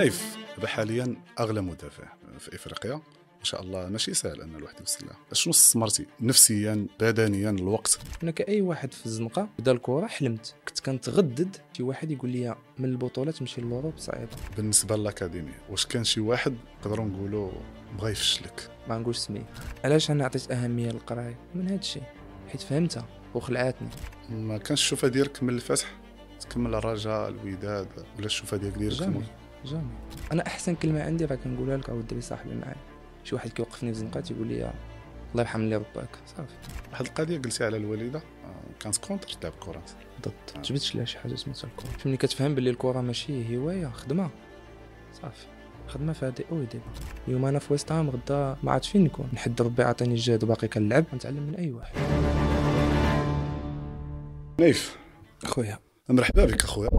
نايف حاليا أغلى مدافع في إفريقيا. إن شاء الله ماشي سهل أن الواحد يوصل لها شنو استثمرتي نفسيا بدنيا الوقت؟ أنا كأي واحد في الزنقة بدا الكرة حلمت. كنت كنتغدد. شي واحد يقول لي من البطولات تمشي لوروب صعيبه بالنسبة للأكاديمية واش كان شي واحد نقدروا نقولوا بغى يفشلك؟ ما نقولش سميه علاش أنا عطيت أهمية للقراية؟ من هذا الشيء حيت فهمتها وخلعاتني. ما كانش الشوفة ديالك من الفتح؟ تكمل الرجاء الوداد ولا الشوفة ديالك ديالك؟ jamais. أنا أحسن كلمة عندي راه كنقولها لك أو الدري صاحبي معايا. شي واحد كيوقفني في زنقة تيقول لي الله يرحم لي رباك صافي. واحد القضية قلتي على الوالدة آه، كانت contre تلعب كره ضد ما جبتش لها شي حاجة سميتها الكره ملي كتفهم باللي الكره ماشي هواية خدمة. صافي. خدمة فيها دي أو اليوم أنا في ويست هام غدا ما عرفتش فين نكون. نحد ربي عطاني الجهد وباقي كنلعب. نتعلم من أي واحد. نايف. خويا مرحبا بك أخويا.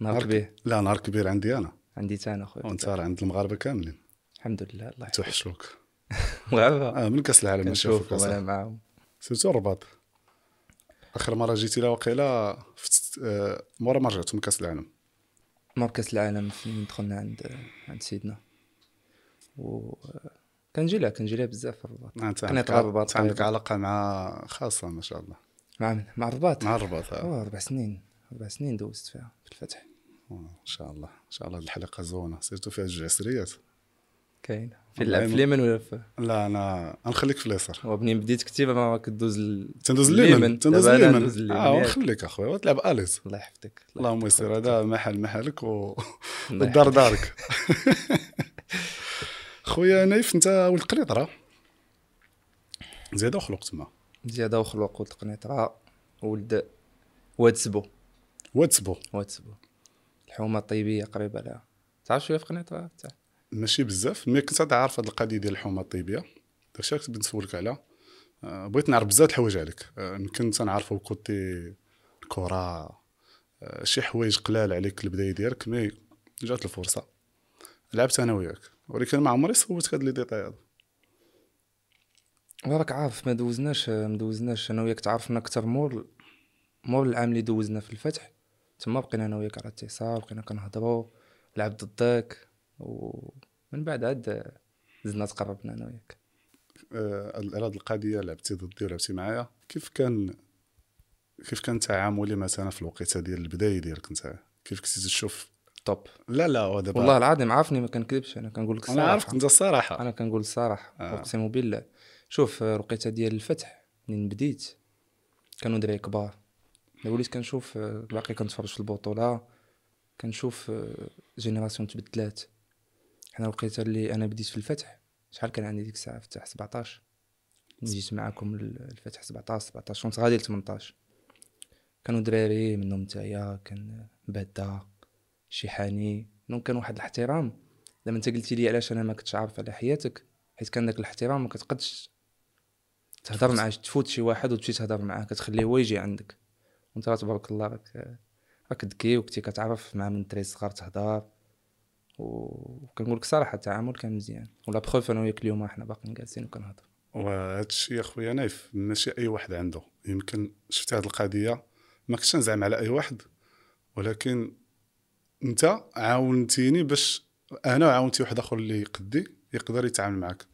نهار كبير. لا نهار كبير عندي أنا. عندي تا أنا خويا وأنت راه عند المغاربة كاملين. الحمد لله الله يحفظك. توحشوك. مغاربه آه من كأس العالم؟ كنشوف وأنا معاهم. سيرتو الرباط. آخر مرة جيتي لها وقيله في آه، مورا ما رجعتوا من كأس العالم. مركز العالم فين دخلنا عند عند سيدنا. و كنجي لها كنجي لها بزاف في الرباط. آه، انت قناة عندك. علاقة مع خاصة ما شاء الله. مع من مع الرباط. مع الرباط. أوه، أربع سنين أربع سنين دوزت فيها في الفتح. آه، إن شاء الله إن شاء الله الحلقة زوينه سيرتو فيها جوج عسريات كاين. في اليمن ولا في؟ لا أنا غنخليك في اليسار. ومنين بديت كتيبه ما كدوز ال... تندوز اليمن. تندوز اليمن. آه. ونخليك أخويا وتلعب à l'aise الله يحفظك الله اللهم. يسر هذا محل محلك و... والدار. دارك. خويا نايف أنت ولد قنيطره زيادة وخلق تما زيادة وخلوق ولد قنيطره ولد واد سبو واد سبو واد سبو الحومة الطيبية قريبة لها. تعرف شوية في قنيطره تاع ماشي بزاف. ملي كنت عارف هاد القضية ديال الحومة الطيبية. داكشي كنت نسولك عليها. آه، بغيت نعرف بزاف د الحوايج عليك. آه، يمكن تنعرفو côté الكره آه، شي حوايج قلال عليك البداية ديالك mais جات الفرصة. لعبت أنا وياك. ولكن ما عمري صوتك هاد les détails هادو وراك عارف ما دوزناش ما دوزناش أنا وياك تعرفنا أكثر مور مور العام اللي دوزنا في الفتح. تما بقينا أنا وياك على اتصال بقينا كنهضروا لعب ضدك ومن بعد عاد زدنا تقربنا أنا وياك. آه، على هاد القضية لعبتي ضدي ولعبتي معايا كيف كان كيف كان تعاملي مثلا في الوقيتة ديال البداية ديالك أنت؟ كيف كنتي تشوف؟ top لا لا دابا والله العظيم عارفني ما كنكذبش أنا كنقول لك أنا عارفك الصراحه أنت الصراحه أنا كنقول الصراحه آه. اقسم بالله شوف الوقيته ديال الفتح منين بديت؟ كانوا دراري كبار. وليت كنشوف باقي كنتفرج في البطولة كنشوف génération تبدلات. حنا الوقيته اللي أنا بديت في الفتح شحال كان عندي ديك الساعة؟ فتح 17 ملي جيت معاكم ال- الفتح 17 17 كنت غادي ل 18 كانوا دراري منهم نتايا كان بادا شيحاني. donc كان واحد الاحترام. لما انت قلتي لي علاش أنا ما كنتش عارف على حياتك حيت كان داك الاحترام ما كتقدش تهضر معاه تفوت شي واحد وتمشي تهضر معاه كتخليه هو يجي عندك. وانت تبارك الله راك راك ذكي وكنتي كتعرف مع من الدراري الصغار تهضر. وكنقول لك صراحة التعامل كان مزيان. ولا بخوف أنا وياك اليوم إحنا باقيين جالسين وكنهضر. وهذا الشيء اخويا نايف ماشي أي واحد عنده. يمكن شفتي هذه القضية ما كنتش نزعم على أي واحد. ولكن أنت عاونتيني باش أنا عاونتي واحد آخر اللي قدي يقدر يتعامل معك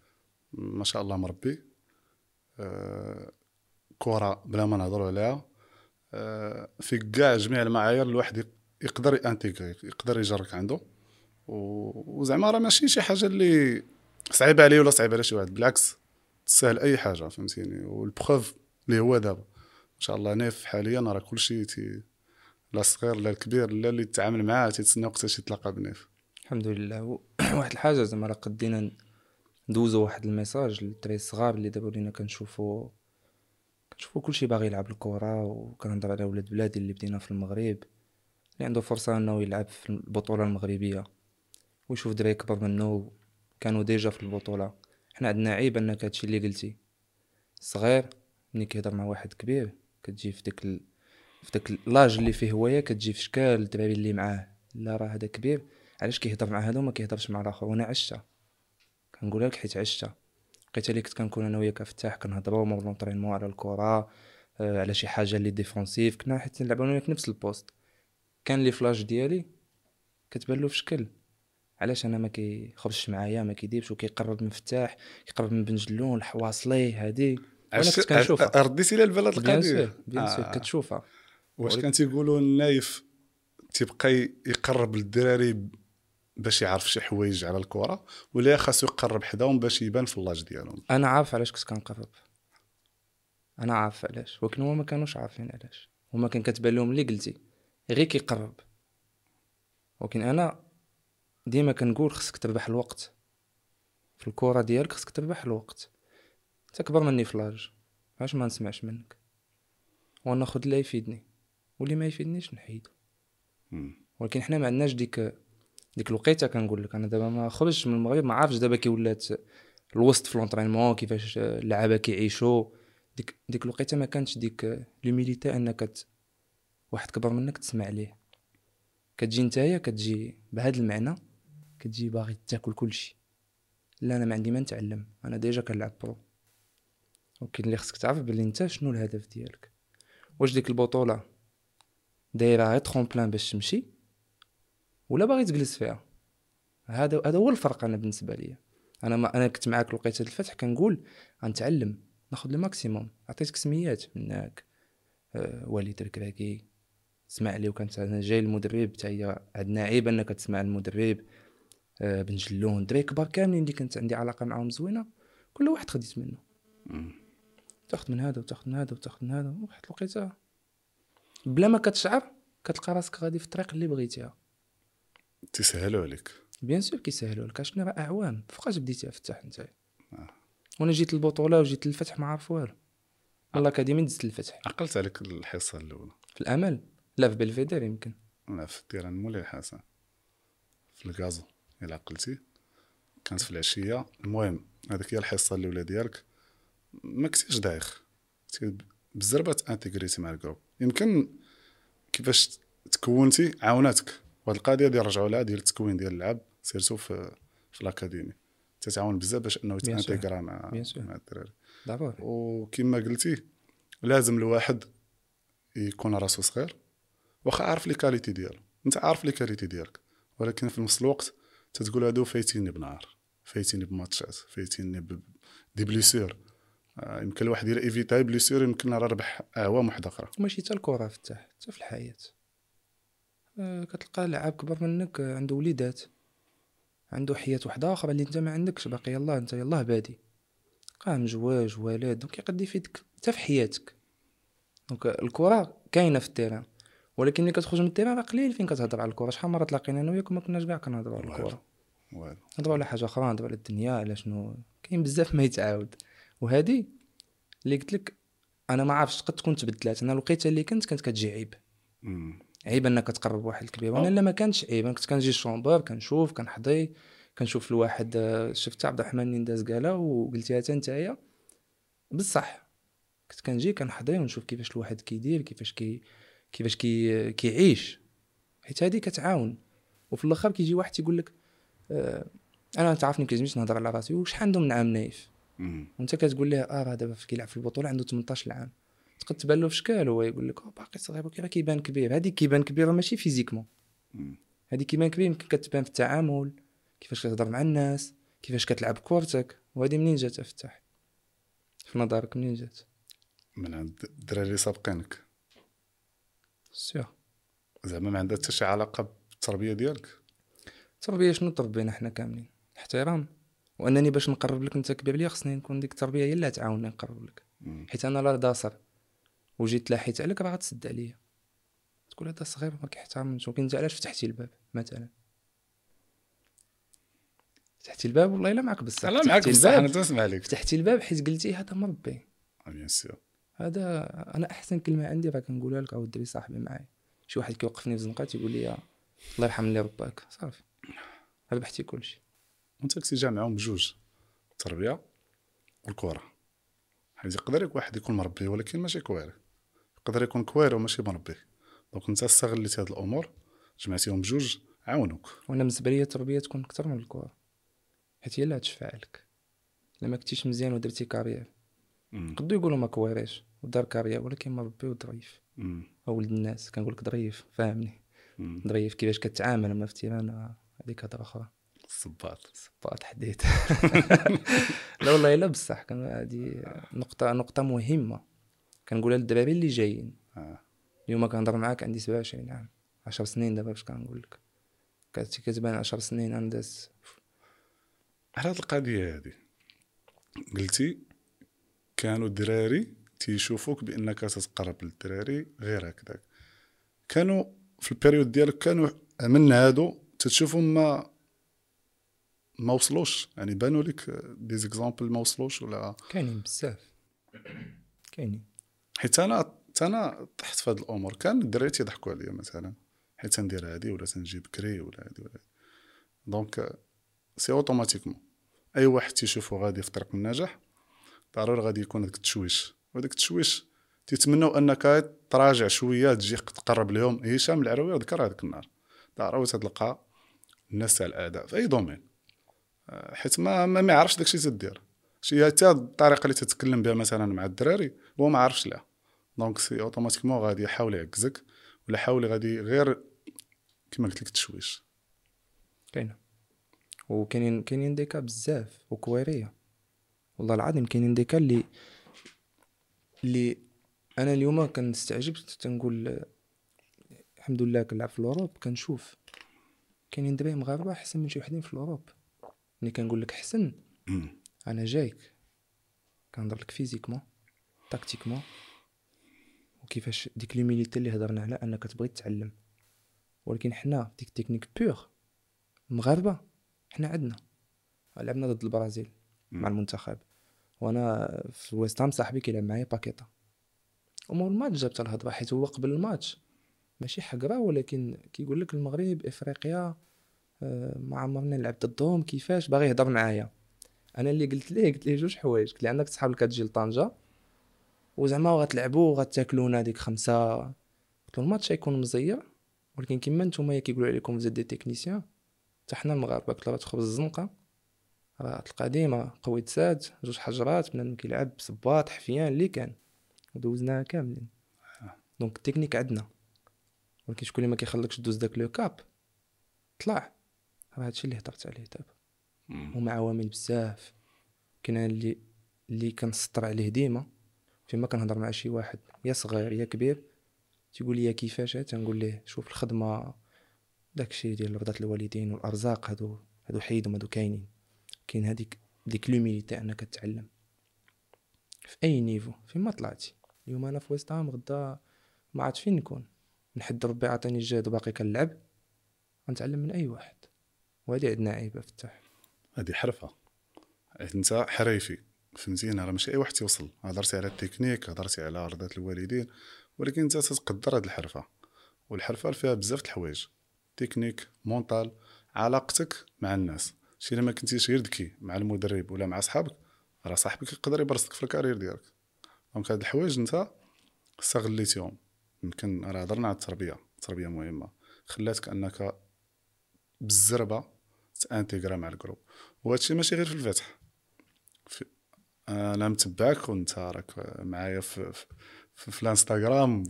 ما شاء الله مربي. كرة بلا ما نهضروا عليها. آه في كاع جميع المعايير الواحد يق- يقدر يانتيغري يقدر يجرك عنده. وزعما راه ماشي شي حاجة اللي صعيبة عليه ولا صعيبة على شي واحد بالعكس تسهل أي حاجة فهمتيني؟ و la preuve اللي هو دابا. إن شاء الله نايف حاليا راه كلشي تي لا الصغير لا الكبير لا اللي تتعامل معاه تيتسنى وقتاش يتلاقى بنايف الحمد لله. واحد الحاجة زعما راه قدينا ندوزو واحد ال message للدراري الصغار اللي دابا ولينا كنشوفو كنشوفو كلشي باغي يلعب الكره وكنهضر على ولاد بلادي اللي بدينا في المغرب اللي عنده فرصة انه يلعب في البطولة المغربية. ويشوف دراري كبر منه كانوا déjà في البطولة. حنا عندنا عيب انك هادشي اللي قلتي. صغير ملي كيهضر مع واحد كبير كتجي في داك ال... في داك l'âge اللي فيه هوايه كتجي في شكال الدراري اللي معاه. لا راه هذا كبير. علاش كيهضر مع هذا وما كيهضرش مع الآخر. وأنا عشتها. كنقولها لك حيت عشتها. لقيت اللي كنت كنكون أنا وياك فتاح كنهضروا مور l'entraînement على الكرة آه، على شي حاجة اللي défensif. كنا حيت نلعبوا أنا وياك نفس ال poste كان اللي ف l'âge ديالي كتبان له في شكل علاش أنا ما كيخرجش معايا ما كيديرش وكيقرب من فتاح كيقرب من بن جلون الحواصلي هادي. وأنا كنت كنشوفها. رديتي لي البال هاد bien sûr آه. كتشوفها. واش كان تيقولوا النايف تيبقى يقرب للدراري باش يعرف شي حوايج على الكرة ولا خاصو يقرب حداهم باش يبان في l'âge ديالهم. أنا عارف علاش كنت كنقرب. أنا عارف علاش. ولكن هما ما كانوش عارفين علاش. هما كان كتبان لهم اللي قلتي. غير كيقرب. ولكن أنا ديما كنقول خصك تربح الوقت. في الكرة ديالك خصك تربح الوقت. أنت كبر مني في لاج علاش ما نسمعش منك؟ وناخذ اللي يفيدني. واللي ما يفيدنيش نحيدو. ولكن حنا ما عندناش ديك ديك الوقيتة كنقول لك أنا دابا ما خرجتش من المغرب ما عارفش دابا كي ولات الوسط في l'entraînement كيفاش اللعابة كيعيشوا. ديك ديك الوقيتة ما كانتش ديك l'humilité أنك واحد كبر منك تسمع ليه. كتجي نتايا كتجي بهذا المعنى كتجي باغي تاكل كلشي. لا أنا ما عندي ما نتعلم أنا déjà كنلعب pro. ولكن اللي خصك تعرف بلي أنت شنو الهدف ديالك؟ واش ديك البطولة دايرة غير tremplin باش تمشي؟ ولا باغي تجلس فيها. هذا هذا هو الفرق أنا بالنسبة لي أنا ما أنا كنت معاك لقيت الفتح كنقول غنتعلم ناخذ الماكسيموم عطيتك سميات منك. آه وليد الكراكي سمع لي وكانت أنا جاي المدرب حتى هي عندنا عيب أنك تسمع المدرب. آه بن جلون دري كبار كاملين اللي كانت عندي علاقة معاهم زوينة. كل واحد خديت منه. تاخذ من هذا وتاخذ من هذا وتاخذ من هذا واحد الوقيته بلا ما كتشعر كتلقى راسك غادي في الطريق اللي بغيتيها. تيسهلوا عليك bien sûr كيسهلوا لك شنو راه اعوام. فوقاش بديتي الفتح انت آه. وأنا جيت البطوله وجيت للفتح ما عارف والو. والله كديما دزت الفتح عقلت عليك الحصة الأولى. في الأمل. لا في بلفيدير يمكن. أنا في ال terrain مولاي الحسن في ال gazon إلا عقلتي كانت في العشية. المهم هذيك هي الحصة الأولى ديالك. ما كنتيش دايخ. بالزربه intégrité مع ال groupe. يمكن كيفاش تكونتي عاوناتك وهاد القضية ديال رجعوا لها ديال التكوين ديال اللعب surtout في في ال académie تتعاون بزاف باش أنه. يت intégra مع. مع الدراري. ضروري وكما قلتي لازم الواحد يكون راسو صغير واخا عارف لي qualités ديالو. أنت عارف لي qualités ديالك ولكن في نفس الوقت تتقول هادو فايتني بنهار فايتيني بماتشات فايتيني ب- des blessures آه، يمكن الواحد يلا évita blessure يمكن راه ربح أعوام واحدة أخرى. وماشي حتى الكرة فتح حتى في الحياة. كتلقى لاعب كبر منك آه، عنده وليدات. عنده حياة واحدة أخرى اللي انت ما عندكش. باقي يلاه انت يلاه بادي. قام زواج ولاد donc يقد يفيدك. حتى في حياتك. donc الكرة كاينة في ال terrain. ولكن ملي كتخرج من ال terrain راه قليل فين كتهضر على الكرة. شحال مره تلاقينا أنا وياك وما كناش كاع كنهضروا على والو. نهضروا على حاجة أخرى نهضروا على الدنيا على شنو. كاين بزاف ما يتعاود. وهذه اللي قلت لك أنا ما عرفتش قد تكون تبدلات. أنا الوقيته اللي كنت كانت كتجي عيب. عيب إنك تقرب واحد الكبير. وأنا لا ما كانش عيب أنا كنت كنجي ال chambre كنشوف كنحضي كنشوف الواحد آه، شفت عبد الرحمن اللي داز قالها وقلتيها حتى نتايا بصح كنت كنجي كنحضي ونشوف كيفاش الواحد كيدير كيفاش كي كيفاش كي كيعيش. حيت هذه كتعاون. وفي الآخر كيجي واحد تيقول لك آه أنا تعرفني كيعجبنيش نهضر على راسي وشحال عنده من عام نايف. وأنت كتقول ليه آه راه دابا كيلعب في البطولة عنده 18 عام تقد تبان له في شكال هو يقول لك "أوه، باقي صغير ولكن راه كيبان كبير. هذيك كيبان كبير ماشي physiquement. هذيك كيبان كبير يمكن كتبان في التعامل كيفاش كتهضر مع الناس كيفاش كتلعب كورتك وهذه منين جات أفتح؟ في نظرك منين جات؟ من عند الدراري سابقينك. سيغ زعما ما عندها حتى شي علاقة بالتربية ديالك. التربية شنو تربينا حنا كاملين؟ احترام وأنني باش نقرب لك أنت كبير ليا خصني نكون ديك التربية هي اللي تعاونني نقرب لك. حيت أنا لا داصر. وجيت لاحيت عليك راه غتسد عليا. تقول هذا صغير ما كيحترمنيش ولكن انت علاش فتحتي الباب مثلا. فتحتي الباب والله إلا معك بصح. معاك فتحتي بصح أنا تنسمع عليك. فتحتي الباب حيت قلتي هذا مربي bien sûr هذا أنا أحسن كلمة عندي راه كنقولها لك أو الدري صاحبي معايا شي واحد كيوقفني في زنقة تيقول لي الله يرحم اللي رباك صافي. ربحتي كلشي. وانت كنتي جا معاهم بجوج التربية والكره حيت يقدر واحد يكون مربي ولكن ماشي كويري يقدر يكون كويري وماشي مربي donc انت استغليتي هاد الأمور جمعتيهم بجوج عاونوك. وأنا بالنسبة لي التربية تكون أكثر من الكره حيت هي اللي غتشفع لك إلا ما كنتيش مزيان ودرتي carrière. قدو يقولوا ما كويريش ودار carrière ولكن مربي وظريف. ولد الناس كنقول لك ظريف فاهمني. ظريف كيفاش كتعامل مع في ال terrain آه، هذيك هضرة أخرى. الصباط صباط حديت لا والله إلا بصح كان هذه نقطه نقطة مهمة. كنقولها للدراري اللي جايين. آه. اليوم كنهضر معاك عندي 27 عام. 10 سنين دابا باش كنقول لك. كانت كتبان 10 سنين أنا على هاد القضية هادي قلتي كانوا الدراري تيشوفوك بأنك تتقرب للدراري غير هكذاك. كانوا في ال période ديالك كانوا من هادو تتشوفهم ما ما وصلوش؟ يعني بانوا لك des exemples ما وصلوش ولا؟ كاينين بزاف. كاينين. حيت أنا أنا طحت في هاد الأمور. كان الدراري تيضحكوا عليا مثلا. حيت تندير هادي ولا تنجي بكري ولا هادي ولا هادي. donc c'est automatiquement. أي واحد تيشوفو غادي في طريق النجاح ضروري غادي يكون هذاك التشويش. وهذاك التشويش تيتمنوا أنك تراجع شوية تجي تقرب لهم. هشام العروي ذكر هذاك النهار. ضروري تلقى الناس تاع الأعداء في أي domaine. آه، حيت ما ما, ما يعرفش داكشي تدير. شي حتى الطريقة اللي تتكلم بها مثلا مع الدراري هو ما عارفش لها. donc c'est automatiquement غادي يحاول يعكزك ولا يحاول غادي غير كما قلت لك التشويش كاينة. وكاينين كاينين des cas بزاف وكويريه والله العظيم كاينين des cas اللي اللي أنا اليوم كنستعجب تنقول الحمد لله كنلعب في ال Europe كنشوف. كاينين دراري مغاربه أحسن من شي وحدين في ال Europe. ملي كنقول لك أحسن أنا جايك. كنهضر لك physiquement tactiquement. وكيفاش ديك l'humilité اللي هضرنا على انك تبغي تتعلم. ولكن حنا ديك technique pure المغاربه حنا عندنا. لعبنا ضد البرازيل مع المنتخب. وأنا في ويست هام صاحبي كيلعب معايا باكيتا. ومور الماتش جابت الهضرة حيت هو قبل الماتش. ماشي حقرة ولكن كيقول لك المغرب إفريقيا آه، ما عمرنا نلعب ضدهم كيفاش؟ باغي يهضر معايا. أنا اللي قلت ليه قلت ليه جوج حوايج. قلت ليه عندك صحاب كتجي لطنجه وزعما غتلعبوا وغتاكلونا ديك خمسة قلت له الماتش غيكون مزير ولكن كيما نتوما كيقولوا عليكم زاد دي تكنيسيان حتى حنا المغاربة قلت له غتخبز الزنقه راه القديمه قويت ساد جوج حجرات بنادم كيلعب صباط حفيان اللي كان. ودوزناها كاملين. دونك التكنيك عندنا. ولكن شكون اللي ما كيخليكش دوز داك le cap؟ طلع. راه هادشي اللي هضرت عليه دابا. هما عوامل بزاف. كاين اللي اللي كنسطر عليه ديما. فيما كنهضر مع شي واحد يا صغير يا كبير تيقول لي كيفاش؟ تنقول ليه شوف الخدمة داكشي ديال رضا الوالدين والأرزاق هادو هادو حيدهم هادو كاينين. كاين هذيك ديك l'humilité أنك تتعلم. في أي niveau فيما طلعتي. اليوم أنا في ويست هام غدا ما عرفت فين نكون. نحمد ربي عطاني الجهد وباقي كنلعب غنتعلم من أي واحد. وهذه عندنا عيبة فتح هذه حرفة. أنت حريفي. فهمتيني راه ماشي أي واحد تيوصل. هضرتي على التكنيك هضرتي على رضا الوالدين ولكن أنت تتقدر هاد الحرفة. والحرفة فيها بزاف د الحوايج. technique mental علاقتك مع الناس. شي إلا ما كنتيش غير ذكي مع المدرب ولا مع صحابك راه صاحبك يقدر يبرزك في ال carrière ديالك. donc هاد الحوايج أنت استغليتيهم. يمكن راه هضرنا على التربية التربيه مهمة. خلاتك أنك بالزربة تا intégra مع ال groupe. وهادشي ماشي غير في الفتح. في أنا متبعك وأنت راك معايا في, في, في, الانستغرام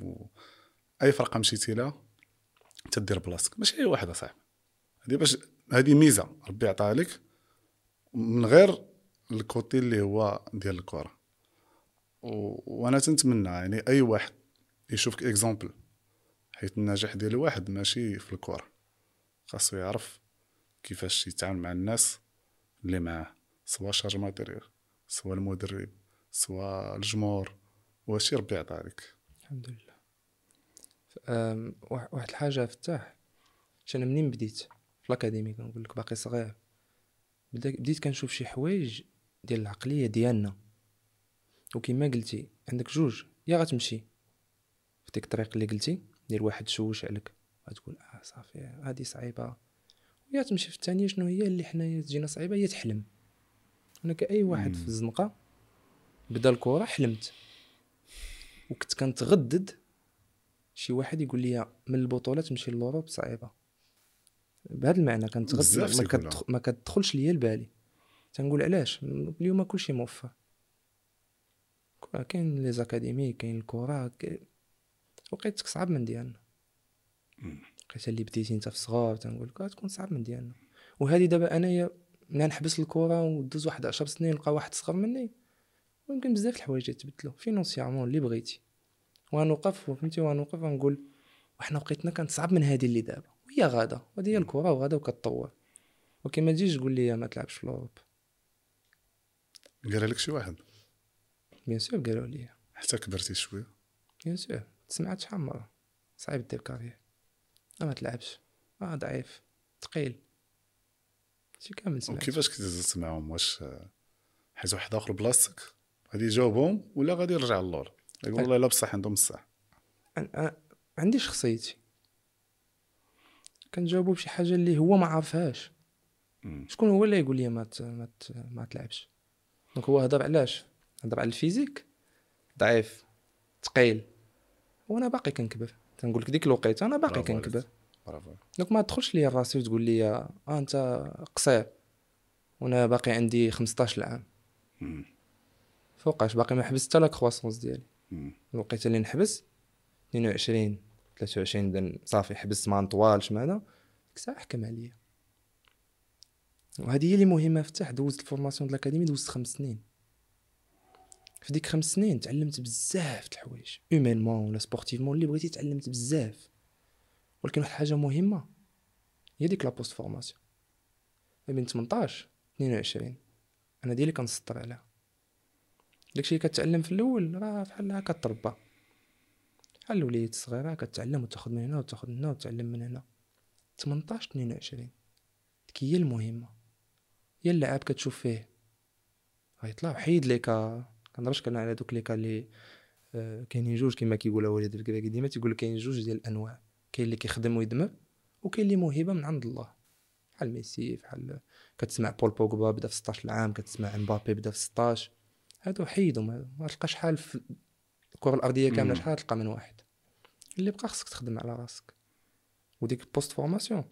أي فرقة مشيتي لها تدير بلاصتك. ماشي أي واحد أصاحبي. هادي باش هادي ميزة. ربي عطاها لك. من غير ال côté اللي هو ديال الكره و... وأنا تنتمنى يعني أي واحد يشوفك exemple حيت النجاح ديال الواحد ماشي في الكره خاصو يعرف كيفاش يتعامل مع الناس اللي معاه سواء chargé matériel. سواء المدرب سواء الجمهور وهادشي ربي عطاه لك الحمد لله. واحد الحاجة فتاح أنا منين بديت؟ في الاكاديمي كنقول لك باقي صغير. بديت كنشوف شي حوايج ديال العقلية ديالنا. وكما قلتي عندك جوج. يا غتمشي. في ديك الطريق اللي قلتي ديال واحد شوش عليك. غتقول آه صافي هادي صعيبة. ويا تمشي في الثانية شنو هي اللي حنايا تجينا صعيبة؟ هي تحلم. أنا كأي واحد في الزنقة بدا الكره حلمت. وكنت كنتغدد شي واحد يقول لي من البطولة تمشي لوروب صعيبه بهذا المعنى كنتغدد ما. ما كتدخلش ليا البالي تنقول علاش؟ اليوم كلشي موفر كاين لي زاكاديمي كاين الكره ك... وقيتك صعب من ديالنا. لقيت اللي بديتي انت في الصغار تنقول لك غتكون صعب من ديالنا. وهذه دابا أنايا ملي نحبس الكره ودوز واحد 10 سنين نلقى واحد صغر مني. ويمكن بزاف الحوايج يتبدلوا financièrement اللي بغيتي. ونوقف فهمتي؟ ونوقف ونقول وحنا وقيتنا كانت صعب من هذه اللي دابا. وهي غادا وهذه هي الكره وغادا وكتطور. ولكن ما تجيش تقول لي ما تلعبش في ال Europe. قالها لك شي واحد؟ bien sûr قالوا لي. حتى كبرتي شوية. bien sûr سمعت شحال مرة. صعيب دير carrière. ما تلعبش. آه ضعيف. ثقيل شي كامل سمعت. وكيفاش كنت تسمعهم واش حيت واحد آخر بلاصتك غادي يجاوبهم ولا غادي يرجع للور؟ يقول والله لا بصح عندهم الصح. عنديش شخصيتي. كنجاوبو بشي حاجة اللي هو ما عارفهاش. شكون هو اللي يقول لي ما ت... ما, ت... ما تلعبش؟ donc هو هضر علاش؟ هضر على ال physique ضعيف ثقيل وأنا باقي كنكبر. تنقول لك ديك الوقيتة أنا باقي. كنكبر. برافو donc ما تدخلش ليا راسي وتقول لي آه أنت قصير. وأنا باقي عندي 15 عام. فوقاش باقي ما حبست حتى la croissance ديالي. الوقيتة اللي نحبس 22 23 بدا صافي حبست ما نطوالش هذا. ديك الساعة حكم عليا. وهذه هي اللي مهمة فتح دوزت ال formation د الأكاديمي دوزت خمس سنين. في ديك خمس سنين تعلمت بزاف د الحوايج. humainement ولا sportivement اللي بغيتي تعلمت بزاف. ولكن واحد الحاجة مهمة هي ديك la post-formation. ما بين 18 22 أنا ديالي كنسطر عليها. داكشي اللي كتعلم في الأول راه بحال هكا كتربى بحال الوليد الصغير راه كتعلم وتاخذ من هنا وتاخذ من هنا وتعلم من هنا. 18 22 ديك هي المهمة. هي اللعاب كتشوف فيه. غيطلع حيد les cas كنهضرش كان على دوك les cas اللي آه، كاينين جوج كما كيقولوا وليد الكراكي ديما تيقول كاين جوج ديال الأنواع. كاين اللي كيخدم ويدمر وكاين اللي موهبة من عند الله. بحال ميسي بحال كتسمع بول بوغبا بدا في 16 عام كتسمع امبابي بدا في 16 هادو حيدو ما تلقى شحال في الكرة الأرضية كاملة. شحال تلقى من واحد؟ اللي بقى خصك تخدم على راسك. وديك ال post-formation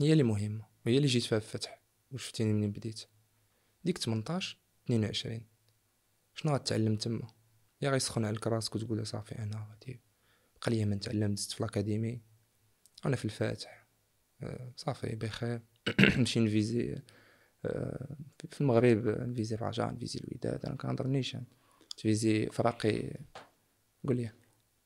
هي اللي مهمة وهي اللي جيت فيها في الفتح وشفتيني منين بديت؟ ديك 18 22 شنو غتعلم تما؟ يا غيسخن عليك راسك وتقول صافي أنا غادي بقى ليا ما نتعلم دزت في الأكاديمي. أنا في الفتح. آه، صافي بخير. نمشي ن viser آه، في المغرب ن viser الرجاء ن viser الوداد. أنا كنهضر نيشان. ت viser فراقي. قول لي.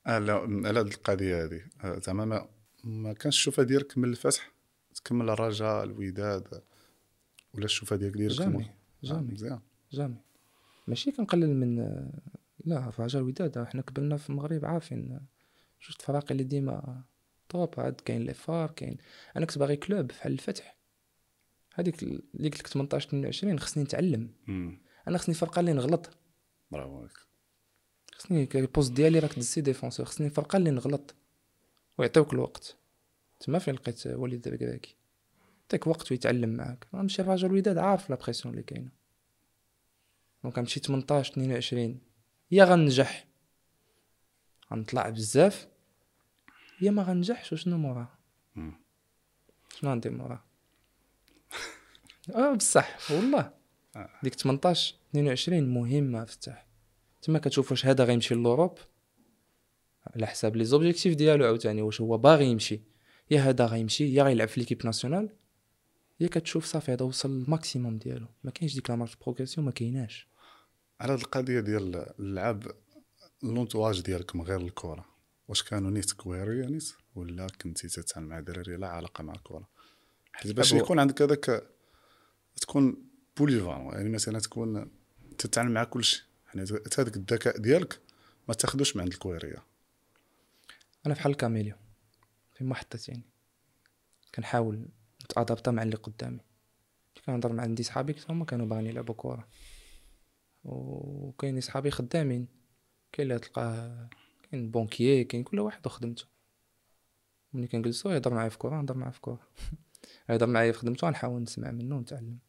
على هاد القضية هذه آه، زعما ما ما كانش الشوفه ديالك من الفتح تكمل الرجاء الوداد. ولا الشوفة ديالك ديالك jamais jamais. مزيان. jamais. ماشي كنقلل من لا الرجاء الوداد. حنا كبرنا في المغرب عارفين جوج فراقي اللي ديما top عاد كاين les FAR كاين. أنا كنت باغي club بحال الفتح. هذيك اللي قلت لك 18 22 خصني نتعلم. مم. أنا خصني فرقه اللي نغلط. برافو عليك. خصني ال poste ديالي راك دزي défenseur. خصني فرقه اللي نغلط. ويعطيوك الوقت. تما فين لقيت وليد الكراكي يعطيك وقت ويتعلم معاك. نمشي الرجاء الوداد عارف la pression اللي كاينة. donc غنمشي 18 22 يا غنجح. غنطلع بزاف. يا ما غنجحش وشنو موراه مم. شنو غندير موراه آه بصح والله. آه. ديك 18 22 مهمه فتح. تما كتشوف واش هذا غيمشي l'Europe على حساب les objectifs ديالو عاوتاني واش هو باغي يمشي. يا هذا غيمشي يا غيلعب في l'équipe nationale يا كتشوف صافي هذا وصل لل maximum ديالو. ما كاينش ديك la marge progression ما كايناش. على هاد القضية ديال اللعب l'entourage ديالك من غير الكره واش كانوا نيت كويري نيت؟ ولا كنتي تتعامل مع دراري لا علاقة مع الكره حيت باش يكون عندك هذاك تكون بوليفان يعني مثلا تكون تتعامل مع كل شيء يعني هذاك الذكاء ديالك ما تاخذوش من عند الكويرية. أنا بحال الكاميليون في محطتين كنحاول نتادابتا مع اللي قدامي. كنهضر مع عندي صحابي هما كانوا باغيين يلعبوا كره وكاين صحابي خدامين كاين اللي تلقاه كاين بونكيي كاين كل واحد وخدمته ملي كنجلسو يهضر معايا في كره نهضر معاه في كره يهضر معايا في خدمته غنحاول نسمع منه ونتعلم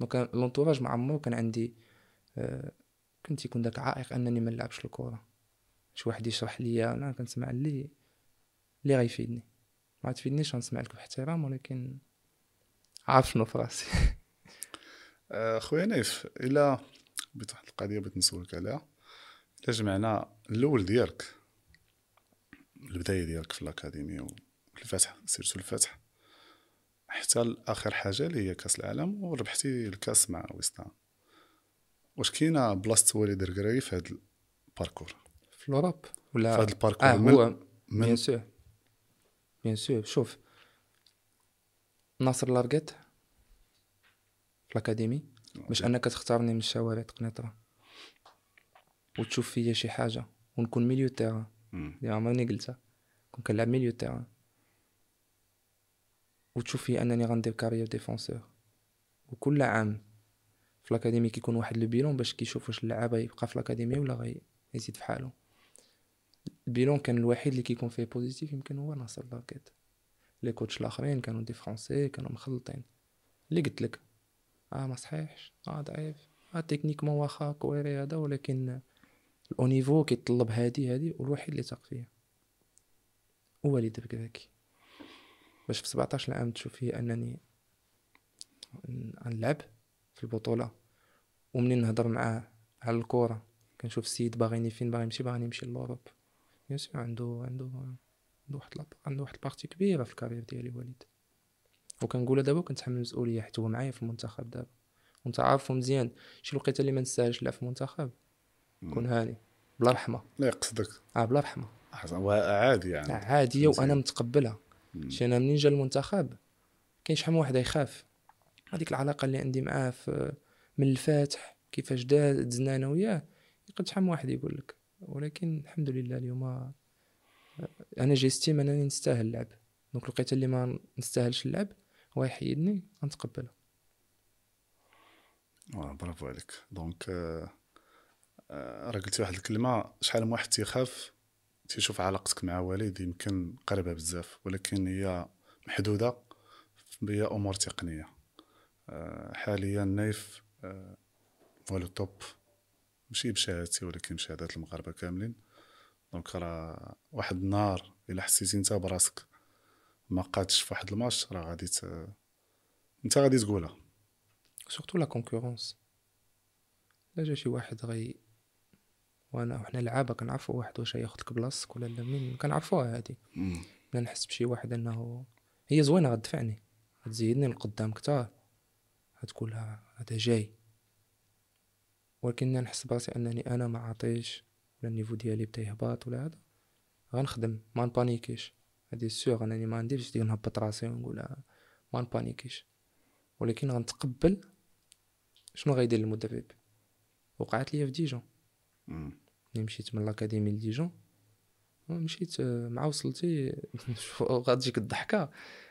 donc l'entourage ما عمرو كان عندي آه، كنت يكون داك عائق أنني ما نلعبش الكره شي واحد يشرح ليا أنا كنسمع اللي اللي غيفيدني. ما تفيدنيش غنسمع لك باحترام ولكن عارف شنو في راسي. آه، خويا نايف إلا بغيت واحد القضية بغيت نسولك عليها إلا جمعنا الأول ديالك. البداية ديالك في الأكاديمية وفي الفتح surtout الفتح حتى لاخر حاجة اللي هي كأس العالم وربحتي الكأس مع West Ham واش كاينة بلاصة وليد الركراكي في هذا الباركور؟ في الأوروب؟ ولا في هذا parcours. آه من- هو من bien sûr bien sûr شوف ناصر لارغيت في الاكاديمي باش أنك تختارني من الشوارع القنيطرة وتشوف فيا شي حاجة ونكون milieu terrain اللي عمرني قلتها. كون كنلعب milieu terrain وتشوف فيا أنني غندير carrière défenseur وكل عام في الاكاديمي كيكون واحد le bilan باش كيشوف واش اللعاب يبقى في الاكاديمي ولا غي يزيد في حاله. ال bilan كان الوحيد اللي كيكون فيه positif يمكن هو ناصر لارغيت les coachs الآخرين كانوا des Français كانوا مخلطين. اللي قلت لك آه ما صحيحش آه ضعيف آه techniquement واخا كويري هذا ولكن ال haut niveau كيتطلب هادي هادي والوحيد اللي تاق فيا. هو اللي درك ذاكي باش في 17 عام تشوف فيه أنني نلعب في البطولة ومنين نهضر معاه على الكره كنشوف السيد باغيني فين باغي يمشي باغي يمشي l'Europe bien sûr عنده عنده عنده واحد عنده واحد ال partie كبيرة في ال carrière ديالي وليد وكنقولها دابا وكنتحمل المسؤولية حيت هو معايا في المنتخب دابا. وانت عارفو مزيان. شي الوقيته اللي ما نستاهلش نلعب في المنتخب. كون هاني بلا رحمة. لا يقصدك. آه بلا رحمة. عادي يعني. عادية مزيان. وأنا متقبلها. شي أنا منين جا المنتخب؟ كاين شحال من واحد يخاف. هذيك العلاقة اللي عندي معاه في من الفاتح كيفاش داز دزنا أنا وياه يقد شحال من واحد يقول لك. ولكن الحمد لله اليوم آه، أنا j'estime انني نستاهل اللعب. donc الوقيته اللي ما نستاهلش اللعب هو يحيدني غنتقبلها آه، برافو عليك. donc آه، آه، راه قلتي واحد الكلمة شحال من واحد تيخاف تيشوف علاقتك مع والد يمكن قريبة بزاف ولكن هي محدودة هي أمور تقنية. آه، حاليا نايف آه، هو le top ماشي بشهادتي ولكن بشهادات المغاربة كاملين. donc راه واحد النهار إلا حسيتي أنت براسك ما قادش في واحد الماتش راه غادي ت... أنت غادي تقولها. surtout la concurrence لا جا شي واحد غي وانا وحنا لعابة كنعرفوا واحد واش ياخذ لك بلاصتك ولا لا منين كنعرفوها هادي. بلا نحس بشي واحد انه هي زوينة غتدفعني. غتزيدني لقدام كتار غتقول ها هذا جاي. ولكن نحس براسي انني أنا ما عاطيش ولا ال niveau ديالي بدا يهبط ولا هذا. غنخدم ما نبانيكيش. هادي sûr انني ما عنديش ديك نهبط راسي ونقول ما نبانيكيش. ولكن غنتقبل شنو غيدير المدرب. وقعت لي في ديجون. ملي مشيت من الاكاديمي لديجون. مشيت آه، مع وصلتي. غتجيك الضحكة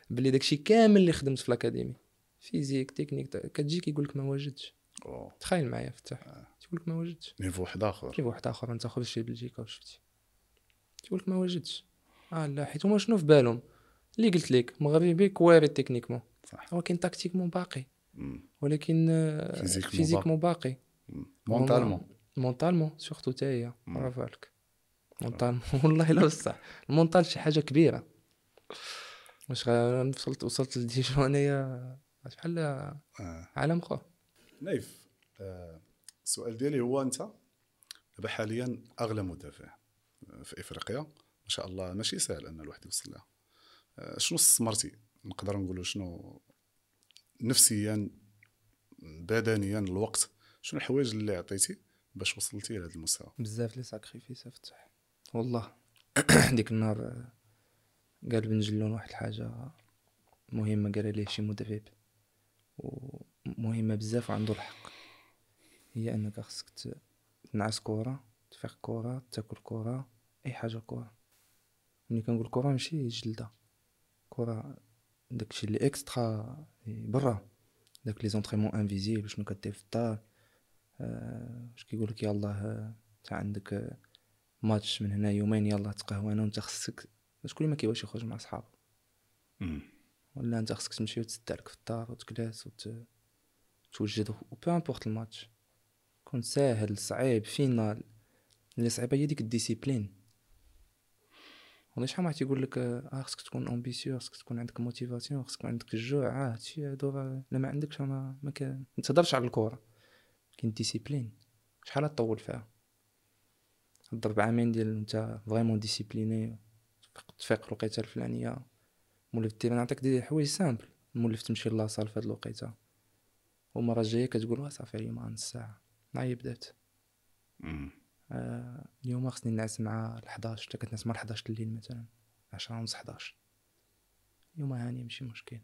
بلي داكشي كامل اللي خدمت في الاكاديمي physique technique كتجي كيقول لك ما واجدش. أوه. تخيل معايا فتح. تيقول لك ما واجدش. niveau واحد آخر. كيف واحد آخر. أنت خرج شي بلجيكا وشفتي. تيقول لك ما واجدش. آه لا حيت هما شنو في بالهم؟ اللي قلت لك مغربي كواري techniquement. صح. ولكن tactiquement باقي. مم. ولكن آه، physiquement باقي. mentalement. mentalement surtout تا هي. برافو عليك. mentalement. والله لا بصح. ال mental شي حاجة كبيرة. واش وصلت وصلت لديجون انايا بحال آه. عالم آخر. نايف آه، السؤال ديالي هو أنت دابا حاليا أغلى مدافع آه، في إفريقيا. ما شاء الله ماشي سهل أن الواحد يوصل لها. آه، شنو استثمرتي؟ نقدر نقولوا شنو؟ نفسيا بدنيا الوقت. شنو الحوايج اللي عطيتي؟ باش وصلتي لهذا المستوى. بزاف لي ساكريفيس فتح والله. ديك النهار آه، قال بن جلون واحد الحاجة مهمة قال ليه شي مدرب. ومهمة بزاف وعنده الحق. هي أنك خصك تنعس كرة تفيق كرة تاكل كرة أي حاجة كرة. ملي كنقول كرة ماشي جلدة. كرة داكشي اللي إكسترا برا. داك les entraînements invisibles شنو كدير في الدار. واش كيقول لك يلاه آه، تا عندك آه، ماتش من هنا يومين يلاه تقهوينا وأنت خصك شكون اللي ما كيبغيش يخرج مع صحابه. ولا أنت خصك تمشي وتسدالك في الدار وتجلس وت... توجد و peu importe ال match كون ساهل صعيب final اللي صعيبة هي ديك ال discipline والله شحال ما واحد تيقول لك آه خصك تكون ambitieux خصك تكون عندك motivation خصك يكون عندك الجوع آه هادشي هادو الا ما عندكش ما ما ما تهضرش على الكرة. كاين discipline. شحال تطول فيها؟ تضرب عامين ديال انت vraiment discipliné تفيق في الوقيتة الفلانية. في ال terrain نعطيك دي حوايج simples. مولف تمشي la salle في هاد الوقيتة. والمرة الجايه كتقول وا صافي اليوم نص ساعه ناهي بدات. آه اليوم خصني نعس مع ال 11 حتى كتنعس مع 11 الليل مثلا. 10 ونص 11 اليوم هاني ماشي مشكل.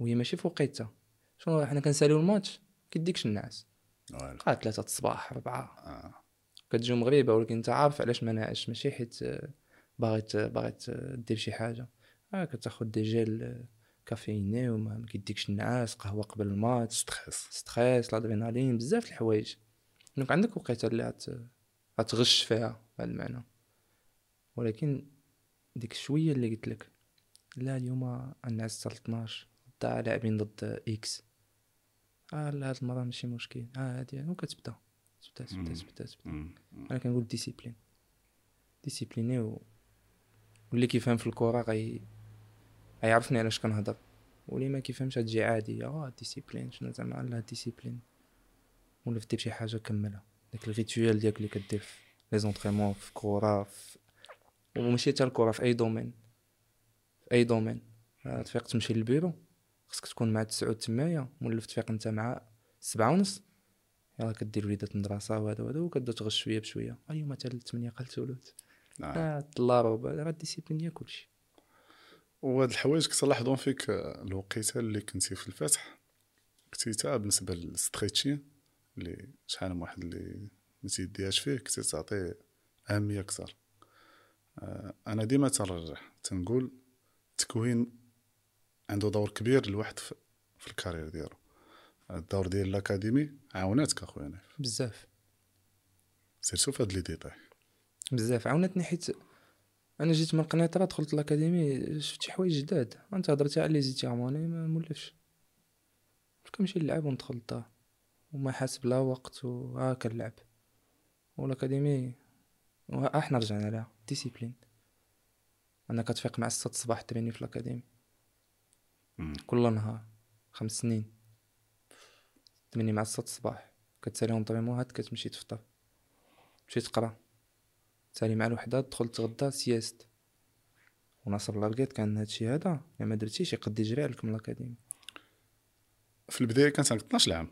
وهي ماشي في وقيتها شنو حنا كنساليو الماتش؟ ما كيديكش النعاس قال ثلاثة الصباح أربعة. آه. كتجي مغربة ولكن أنت عارف علاش ما ناعش ماشي حيت آه، باغي ت- باغي ت- دير شي حاجة. آه كتاخد des gels آه، caféine وما ما كيديكش النعاس قهوة قبل ال match. stress. stress ال adrénaline بزاف د الحوايج. donc عندك وقيتة اللي غت غتغش فيها بهذا المعنى. ولكن ديك شوية اللي قلت لك لا اليوم الناس حتى 12 ضاع لاعبين ضد إكس آه لا هاد المرة ماشي مشكل. آه هادي وكتبدا تبدا تبدا. تبدا تبدا. أنا كنقول ديسيبلين ديسيبليني و... واللي كيفهم في الكره غي غيعرفني علاش كنهضر. واللي ما كيفهمش غتجي عادي آه ديسيبلين شنو زعما لا ديسيبلين ولا في شي حاجة كملها. داك الريتويال ديالك اللي كدير في les entraînements في كره في وماشي حتى الكره في أي domaine في أي domaine آه، تفيق تمشي للبيرو. خصك تكون مع تسعود تمايا مولف تفيق أنت مع سبعة ونص. يلا كدير وليدات المدرسة وهذا وهذا وكتبدا تغش شوية بشوية. اليوم الثمانية قلت ولد آه. آه طلارو راه ال discipline هي كلشي. وهاد الحوايج كنت لاحظهم فيك الوقيتة اللي كنتي في الفتح كنتي تا بالنسبة للستريتشين اللي شحال من واحد اللي ما تيديهاش فيه كنتي تعطيه أهمية أكثر. آه، أنا ديما تنرجح تنقول التكوين عنده دور كبير الواحد في, في ال carrière ديالو. الدور ديال ال académie عاوناتك أخويا نايف. بزاف. سيرتو في هاد les détails. بزاف. عاونتني حيت أنا جيت من قنيطرة دخلت l'académie شفت شي حوايج جداد. انت هضرتي على les étirements ما مولفش. كنمشي نلعب وندخل للدار وما حاسب لا وقت و ها كنلعب وال académie وا- أحنا رجعنا لها. discipline أنا كتفيق مع 6 الصباح تريني في ال académie. مم. كل نهار خمس سنين. تمني مع 6 الصباح. كتسالي entraînement هاد كتمشي تفطر. تمشي تقرا. تسالي مع الوحدة تدخل تغدى sieste. وناصر لارقيت كان هادشي هذا. الا ما درتيش يقد يجري عليك من ال académie. في البداية كانت عندك 12 عام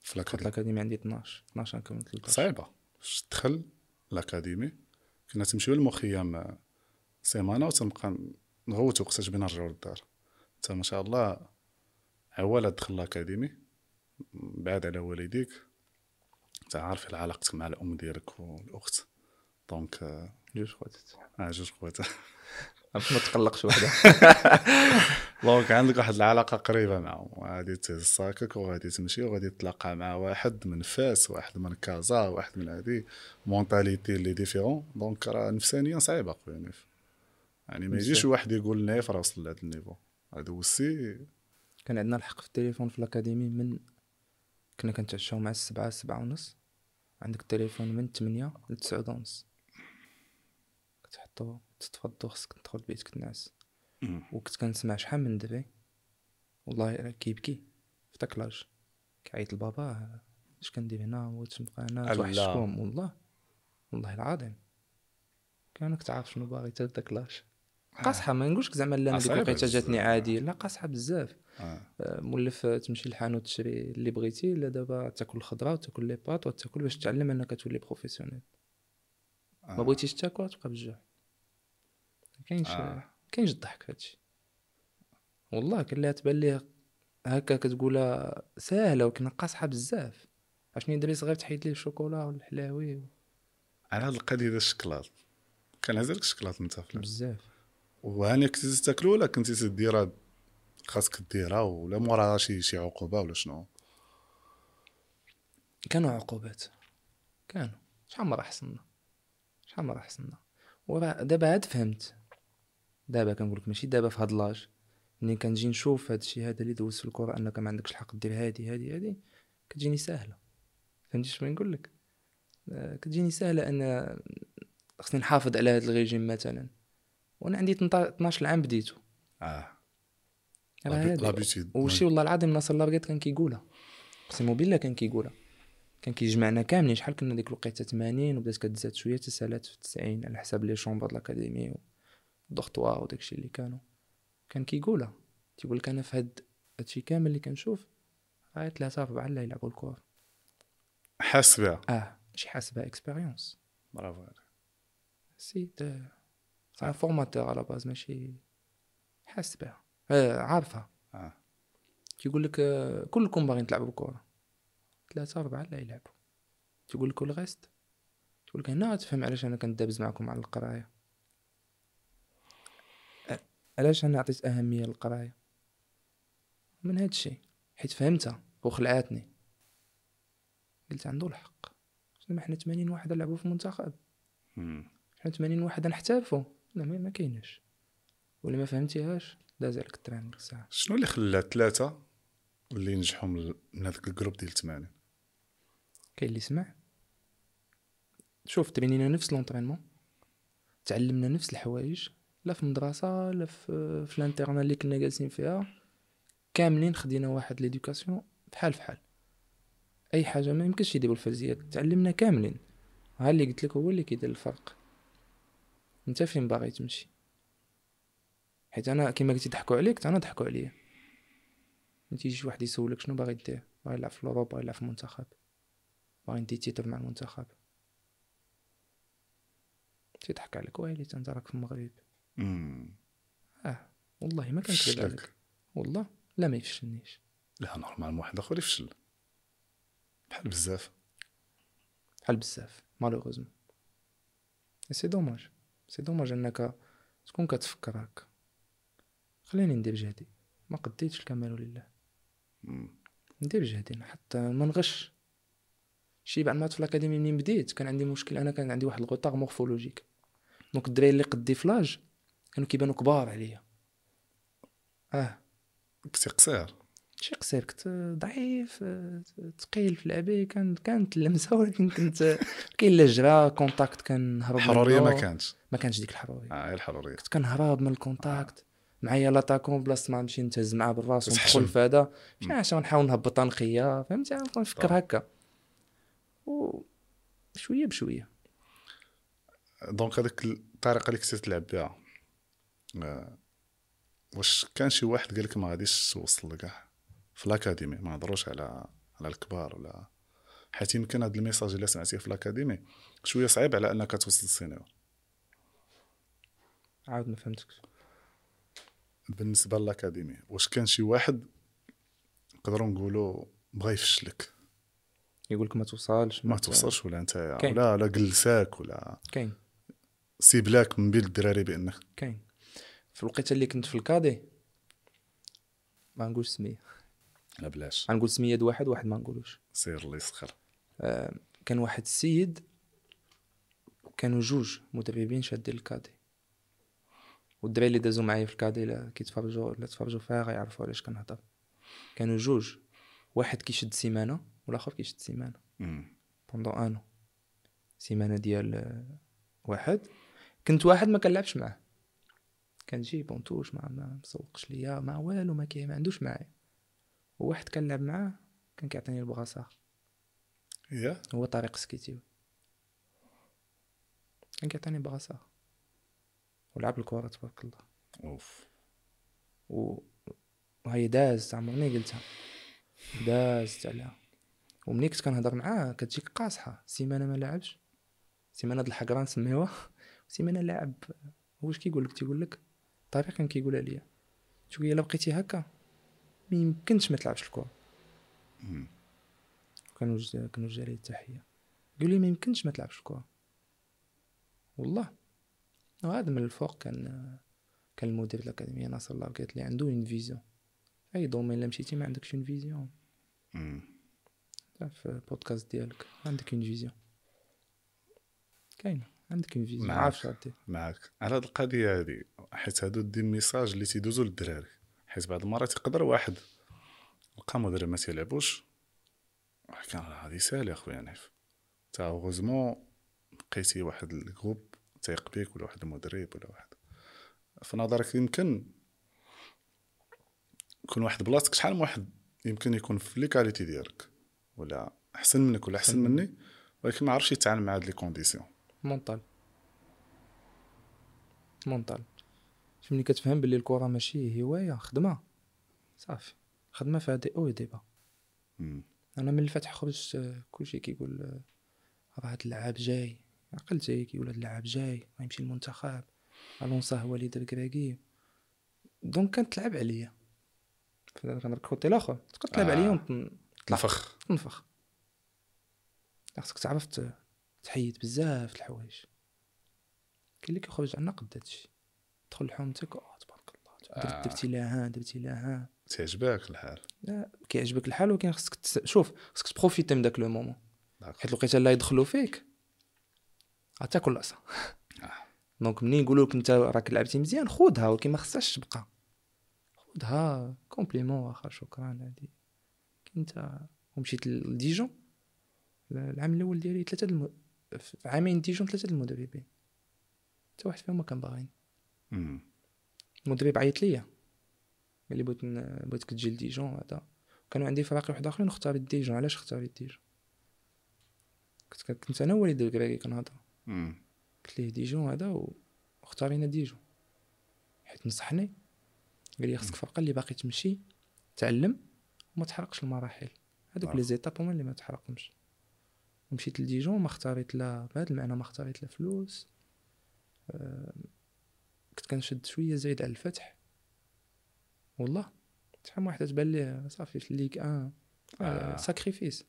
في ال académie. ال académie عندي 12 12 كملت 13 صعيبة. باش تدخل ال académie؟ كنا تمشيو للمخيم آه، سيمانة وتنبقى نغوتو وقتاش بينا نرجعو للدار. انت ما شاء الله عوالة تدخل ال académie بعاد على والديك. أنت عارف علاقتك مع الأم ديالك والأخت. donc آه، جوج خواتات. آه جوج خوات باش ما تقلقش وحدة. donc عندك واحد العلاقة قريبة معهم وغادي تهز صاكك وغادي تمشي وغادي تتلاقى مع واحد من فاس واحد من كازا واحد من هادي. mentalité اللي différente donc راه نفسانيا صعيبة خويا يعني ما يجيش. واحد يقول نايف راه وصل لهذا ال niveau. Aussi كان عندنا الحق في التليفون في ال académie من كنا كنتعشاو مع السبعة سبعة ونص. عندك التليفون من تمنية لتسعود ونص كتحطو تتفضو خصك تدخل بيتك تنعس وكنت كنسمع شحال من دري والله كيبكي. في داك l'âge كيعيط لباباه اش كندير هنا؟ واش نبقى هنا. توحشكم. والله. والله العظيم. كانك تعرف شنو باغي تا داك l'âge قاصحة ما نقولش زعما لا أنا ديك الوقيته جاتني. عادي لا قاصحة بزاف آه. آه، مولف آه، تمشي للحانوت تشري اللي بغيتي لا دابا تاكل الخضرة وتاكل les pâtes وتاكل باش تعلم أنك تولي professionnel ما. بغيتيش تاكل تبقى بالجوع كاينش. كاينش الضحك في هادشي والله كان لها تبان ليه هكا كتقولها ساهلة ولكن قاصحة بزاف عشان دري صغير تحيد ليه الشوكولا والحلاوي على هاد القضية ديال الشكلاط كان هزالك الشكلاط انت. بزاف وهاني كنتي تاكلو ولا كنتي تديرها خاصك ديرها ولا موراها شي شي عقوبة ولا شنو؟ كانوا عقوبات. كانوا. شحال مرة حصلنا؟ شحال مرة حصلنا؟ وراه دابا عاد فهمت. دابا كنقول لك ماشي دابا في هاد l'âge. ملي كنجي نشوف هاد الشيء هذا اللي دوز في الكره أنك ما عندكش الحق دير هادي هادي هادي كتجيني ساهلة. فهمتي شنو نقول لك؟ آه، كتجيني ساهلة أن خصني نحافظ على هاد الريجيم مثلا. وأنا عندي 12 عام بديتو. آه. l'habitude وشي والله العظيم ناصر لارقيت كان كيقولها. اقسم بالله كان كيقولها. كان كيجمعنا كاملين. شحال كنا ديك الوقيتة؟ 80 وبدات كتزاد شوية تسالات في 90 على حساب les chambres د ال académie وال dortoir وداكشي اللي كانوا. كان كيقولها. تيقول لك أنا في هاد هادشي كامل اللي كنشوف غير ثلاثة أربعة اللي يلعبوا الكورة حاس بها آه. ماشي حاسبها expérience bravo formateur à la base ماشي حاس بها آه عارفها آه. تيقول لك كلكم باغيين تلعبوا كرة ثلاثة أربعة لا يلعبوا تيقول لك والغيست تقول لك هنا تفهم علاش أنا كندابز معكم على القراية أ- علاش أنا عطيت أهمية للقراية من هاد الشيء حيت فهمتها وخلعاتني قلت عنده الحق زعما حنا 80 واحد لعبوا في المنتخب. حنا 80 واحد نحترفوا لا ما كايناش. ولا ما فهمتيهاش؟ داز عليك ال train ديك الساعة شنو اللي خلى الثلاثه اللي نجحوا من من هذاك ال groupe ديال 80 كاين اللي سمع. شوف ترينينا نفس l'entraînement تعلمنا نفس الحوايج لا في المدرسة لا في في ال internat اللي كنا جالسين فيها. كاملين خدينا واحد l'éducation بحال بحال. أي حاجة ما يمكنش يديروا الفرزيات. تعلمنا كاملين. ها اللي قلت لك هو اللي كيدير الفرق. انت فين باغي تمشي؟ حيت أنا كيما قلتي ضحكوا عليك أنا ضحكوا عليا. انت يجي واحد يسولك شنو باغي دير باغي يلعب في الأوروبا باغي يلعب في المنتخب. باغي ندي titre مع المنتخب. تيضحك عليك ويلي انت راك في المغرب. مم. آه والله ما فشلك. عليك والله لا ما يفشلنيش. لا normal واحد آخر يفشل. بحال بزاف. بحال بزاف malheureusement. c'est dommage c'est dommage انك تكون كتفكر هكا خليني ندير جهدي ما قديتش الكمال لله. ندير جهدي حتى ما نغش. شي بعد ما في ال académie منين بديت كان عندي مشكل. أنا كان عندي واحد ال retard morphologique. donc الدراري اللي قدي ف l'âge كانوا كيبانوا كبار عليا. آه. كنتي قصير. شي قصير كنت ضعيف آه، ثقيل في لعبي كان كانت اللمسة ولكن كنت كاين لا جرا كونتاكت كنهرب الحروريه. ما كانتش. ما كانش ديك الحروريه آه الحروريه كنت كنهرب من الكونتاكت معايا لاتاكون بلاصة ما نمشي نتهز معاه بالراس. وندخل في هذا مم. مش عشان نحاول نهبط نخيا فهمتي؟ نفكر. هكا. و شوية بشوية. دونك هذيك الطريقة اللي كنتي تلعب بها. آه، واش كان شي واحد قال لك ما غاديش توصل لكاع؟ في l'académie ما نهضروش على على الكبار ولا حيت يمكن هذا ال message اللي سمعتيه في l'académie شوية صعيب على أنك توصل لل seniors. عاود ما فهمتكش. بالنسبة ل l'académie واش كان شي واحد نقدروا نقولوا بغى يفشلك؟ يقول لك ما توصلش ما توصلش ولا انت. ولا ولا جلساك ولا كاين. سيبلاك من بين الدراري بأنك. كاين. في الوقيته اللي كنت في ال cadets ما نقولش سميه. لا بلاش. غنقول سميه واحد واحد ما نقولوش. سير الله يسخر. آه، كان واحد السيد كانوا جوج مدربين شادين ال cadets. والدراري اللي دازو معايا في ال cadets لا كيتفرجوا لا تفرجوا فيها غيعرفوا علاش كنهضر. كانوا جوج. واحد كيشد سيمانة والآخر كيشد سيمانة. بوندون انو سيمانة ديال آه، واحد. كنت واحد ما كنلعبش معاه. كنجي بونتوش ما ما مسوقش ليا ما والو ما كي ما عندوش معايا. وواحد كنلعب معاه كان كيعطيني البغاصه يا؟ هو طريق سكيتيو. كان كيعطيني بغاصة ولعب الكرة تبارك الله. أوف. و... وهي داز عمرني قلتها. دازت عليها. ومني كنت كنهضر معاه كتجيك قاصحة. سيمانة ما لعبش. سيمانة د الحقرة نسميوها سيمانة لعب هو اش كيقول لك تيقول لك كيقولها ليا. شوية إلا بقيتي هكا ما يمكنش ما تلعبش الكرة مم. كانوا جاري التحية قال لي ما يمكنش ما تلعبش الكرة والله. وهذا من الفوق كان كان المدير الأكاديمية ناصر الله قالت لي عنده اون فيزيون أي domaine إلا مشيتي ما عندكش une vision. في البودكاست ديالك. عندك une vision كاينة. عندك une vision معاك. معك على هاد القضية هادي حيت هادو des messages اللي تيدوزو للدراري. حيت بعض المرات يقدر واحد. لقى مدرب ما تيلعبوش كان هادي ساهله أخويا نعرف تا heureusement لقيتي واحد ال groupe تايق بيك ولا واحد المدرب ولا واحد. في نظرك يمكن يكون واحد بلاصتك. شحال من واحد يمكن يكون في les qualités ديالك؟ ولا أحسن منك ولا أحسن مني؟ ولكن ما عرفش يتعامل مع هاد les conditions. mental mental ملي كتفهم باللي الكرة ماشي هواية خدمة. صافي. خدمة فيها دي أو دي با مم. أنا من الفتح خرجت كلشي كيقول راه هاد اللعاب جاي. عقلتي كيقول هاد اللعاب جاي غيمشي المنتخب. ألونسو هو اللي دار كراكي. دونك كانت تلعب عليا. فانا كنرك خوتي الآخر. تقدر تلعب آه. عليا ونطلع نفخ تنفخ. خاصك تعرف تحيد بزاف د الحوايج. كاين اللي كيخرج عنا قد هادشي تدخل لحومتك آه تبارك الله. درت آه. درتي لها درتي لها. تعجبك الحال؟ لا كيعجبك الحال ولكن خصك تس... شوف خصك تبروفيتي من داك لو مومون. حيت الوقيته لا يدخلوا فيك غتاكل العصا آه. donc منين يقولوا لك انت راك لعبتي مزيان خذها ولكن ما خصهاش تبقى. خذها compliment واخا شكرا هادي. انت ومشيت لديجون العام الأول ديالي ثلاثة الم... في عامين ديجون ثلاثة المدربين. حتى واحد فيهم ما كان باغيني. المدرب عيط ليا. قال لي بغيت بغيتك تجي لديجون هذا. كانوا عندي فراقي واحد آخرين اختاريت ديجون علاش اختاريت ديجون كنت كنت أنا وليد الركراكي كنهضر. قلت ليه ديجون هذا واختارينا ديجون حيت نصحني. قال لي خصك فرقة اللي باقي تمشي تعلم وما تحرقش المراحل. هذوك. les étapes هما اللي ما تحرقهمش. ومشيت لديجون ما اختاريت لا بهذا المعنى ما اختاريت لا فلوس. آه، كنت كنشد شوية زايد على الفتح. والله شحال من واحد تبان ليه صافي في ال Ligue un آه. آه. sacrifice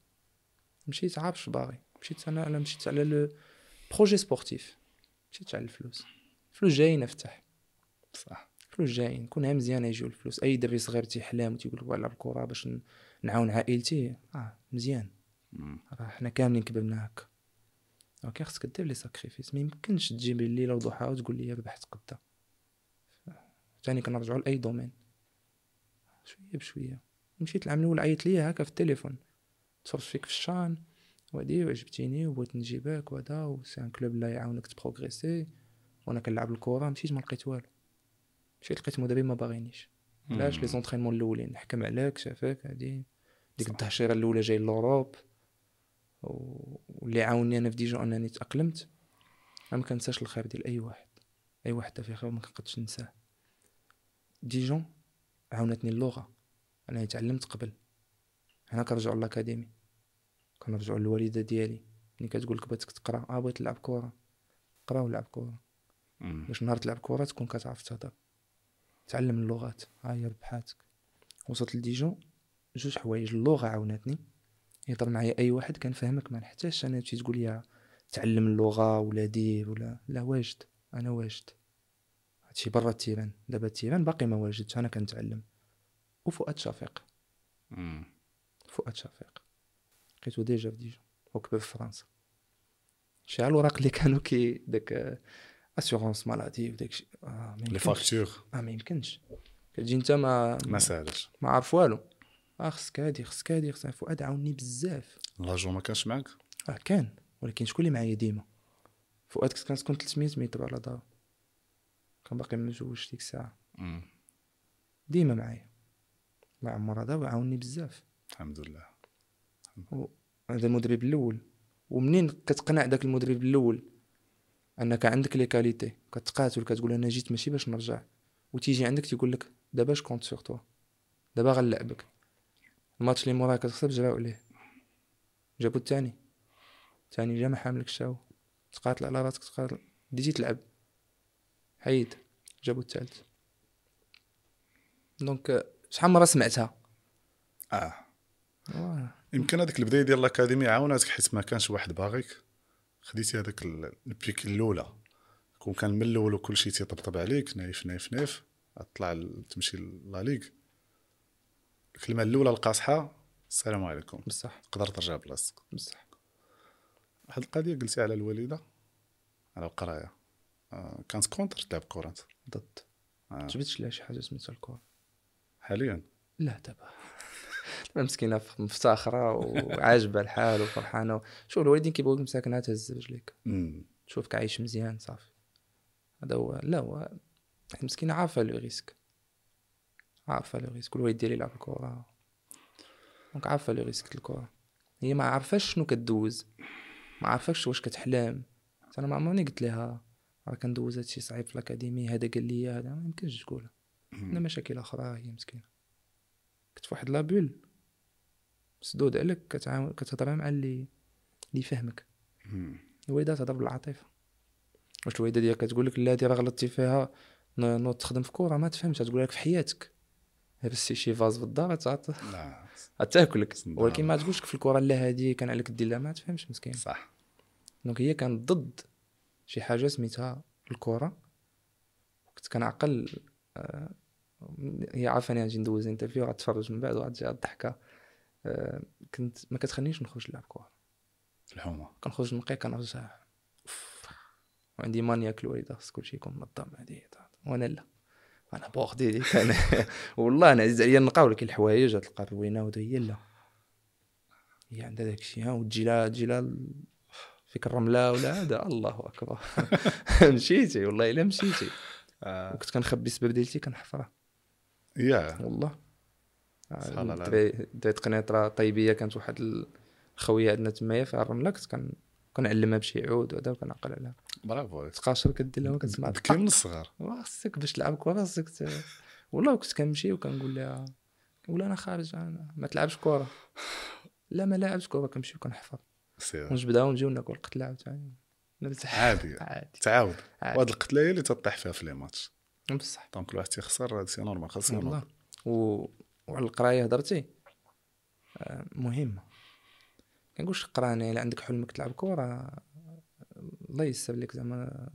مشيت عارفش باغي. مشيت أنا أنا مشيت على le projet sportif مشيت على الفلوس. الفلوس جايين أفتح. صح. الفلوس جايين. كونها مزيانه يجيو الفلوس. أي دري صغير تيحلم وتيقول لك على الكره باش نعاون عائلتي. آه مزيان. راه حنا كاملين كبرنا هكا. ولكن خصك دير les sacrifices ما يمكنش تجي الليلة وضحاها وتقول لي ربحت قدا ثاني كنرجعوا لأي domaine. شوية بشوية. مشيت العام الأول عيط ليا هكا في التليفون. تفرجت فيك في الشان. وهادي وعجبتيني وبغيت نجيبك وهذا و c'est un club لا يعاونك ت progresser. وأنا كنلعب الكره مشيت ما لقيت والو. مشيت لقيت مدرب ما باغينيش. علاش؟ les entraînements الأولين. حكم عليك شافك هادي. ديك صح. التهشيره الأولى جاي l'Europe واللي عاوني أنا في ديجون أنني تأقلمت. ما كنساش الخير ديال أي واحد. أي واحد في خير ما كنقدش ننساه. ديجون عاونتني اللغة. أنا تعلمت قبل. هنا كنرجعوا ل l'académie كنرجعوا للوالدة ديالي. ملي كتقول لك بغيتك تقرأ آه بغيت نلعب كره قرأ ولعب كره. باش نهار تلعب كره تكون كتعرف تهضر. تعلم اللغات. ها هي ربحاتك وصلت لديجون جوج حوايج. اللغة عاونتني. يهضر معايا أي واحد كنفهمك ما نحتاجش أنا تمشي تقول لي تعلم اللغة ولا دير ولا. لا واجد. أنا واجد. هادشي برا ال terrain. دابا ال terrain باقي ما واجدش أنا كنتعلم. وفؤاد شفيق. فؤاد شفيق. لقيتو déjà في ديجون وكبر في فرنسا. شحال الوراق اللي كانوا كي داك assurance maladie وداكشي آه les factures آه ما يمكنش. كتجي انت ما ما ساهلش. ما عارف والو. آه خصك هادي خصك هادي خصك فؤاد عاوني بزاف. لاجو ما كانش معاك آه كان. ولكن شكون اللي معايا ديما؟ فؤاد كنت كنسكن 300 متر على دار. كان باقي ما مزوجش ديك الساعة. ديما معايا. الله عمر هذا وعاوني بزاف. الحمد لله. هذا المدرب الأول. ومنين كتقنع داك المدرب الأول؟ أنك عندك les qualités. كتقاتل كتقول أنا جيت ماشي باش نرجع. وتيجي عندك تيقول لك دابا je compte sur toi دابا غنلعبك الماتش اللي موراه كتخسر جراو عليه. جابو الثاني. الثاني جا ما حاملك هو تقاتل على راسك تقاتل. بديتي تلعب. حيد جابو الثالث donc شحال مرة سمعتها؟ آه. يمكن هذيك البداية ديال l'académie عاوناتك حيت ما كانش واحد باغيك. خديتي هذاك ال- البيك الأولى. كون كان من الأول وكل شيء تيطبطب عليك نايف نايف نايف طلع ال- تمشي la ligue. الكلمة الأولى القاصحة السلام عليكم. بصح. تقدر ترجع بلاصتك. بصح. واحد القضية قلتي على الوالدة؟ على القراية. كانت contre تلعب كره أنت. ضد. آه. جبتش لها شي حاجة سميتها الكره حاليا. لا دابا. مسكينة مفتخرة وعاجبة الحال وفرحانة شوف الوالدين كيبغوك مساكنها تهز رجليك. تشوفك عايش مزيان صافي. هذا هو لا هو مسكينه عارفه le risque. عارفه le risque. الوالد ديالي يلعب الكره donc عارفه le risque الكره هي ما عارفاش شنو كدوز. ما عارفاش واش كتحلم. أنا ما عمرني قلت لها. راه كندوز هادشي صعيب في l'académie هذا قال لي هذا ما يمكنش تقولها عندنا مشاكل أخرى هي مسكينة. فواحد la bulle مسدود عليك كتعاون كتهضر مع اللي اللي مم. الوالدة تهضر بالعاطفة. واش الوالدة ديالك كتقول لك لا هادي راه غلطتي فيها نوض تخدم في كورة ما تفهمش تقول لك في حياتك. بس شي vase في الدار تعط لا. تاكلك. ولكن ما تقولش في الكره لا هادي كان عليك دير لها ما تفهمش مسكين. صح. donc هي كانت ضد شي حاجة سميتها الكره كنت كنعقل آه، هي عارفاني غنجي ندوز interview غتفرج من بعد وغتجي هاد الضحكه آه، كنت ما كتخلينيش نخرج نلعب كره الحومة. كنخرج نقي كنرجع. وعندي maniaque الوالده خص كلشي يكون منظم هادي وأنا لا. أنا بوغدي كان والله أنا عزيز عليا النقا ولكن الحوايج تلقى روينه ودا هي لا. هي عندها داك الشيء ها وتجي لها تجي لها فيك الرمله ولا هذا. الله أكبر. مشيتي والله إلا مشيتي. آه. وكنت كنخبي السبب ديالتي كنحفرها. يا. والله. سبحان الله. الدراري قنيطرة طيبية كانت واحد الخويه عندنا تمايا في الرملة كنت كن كنعلمها بشي عود وهذا وكنعقل عليها برافو. تقاشر كدير لها وكتسمع بكي من الصغر. خاصك باش تلعب كره خاصك. والله كنت كنمشي وكنقول لها لها أنا خارج أنا ما تلعبش كره لا ما لاعبش كره كنمشي وكنحفر. سير ونجبدها ونجيو ناكل قتله عاوتاني. نرتاح عادي. عادي. تعاود. وهاد القتلة هي اللي تطيح فيها في les matchs. بصح. donc الواحد تيخسر c'est normal خاص والله. و... وعلى القراية هضرتي؟ آه، مهمة. كنقولش قرانا إلا عندك حلمك تلعب كره الله يسر لك زعما.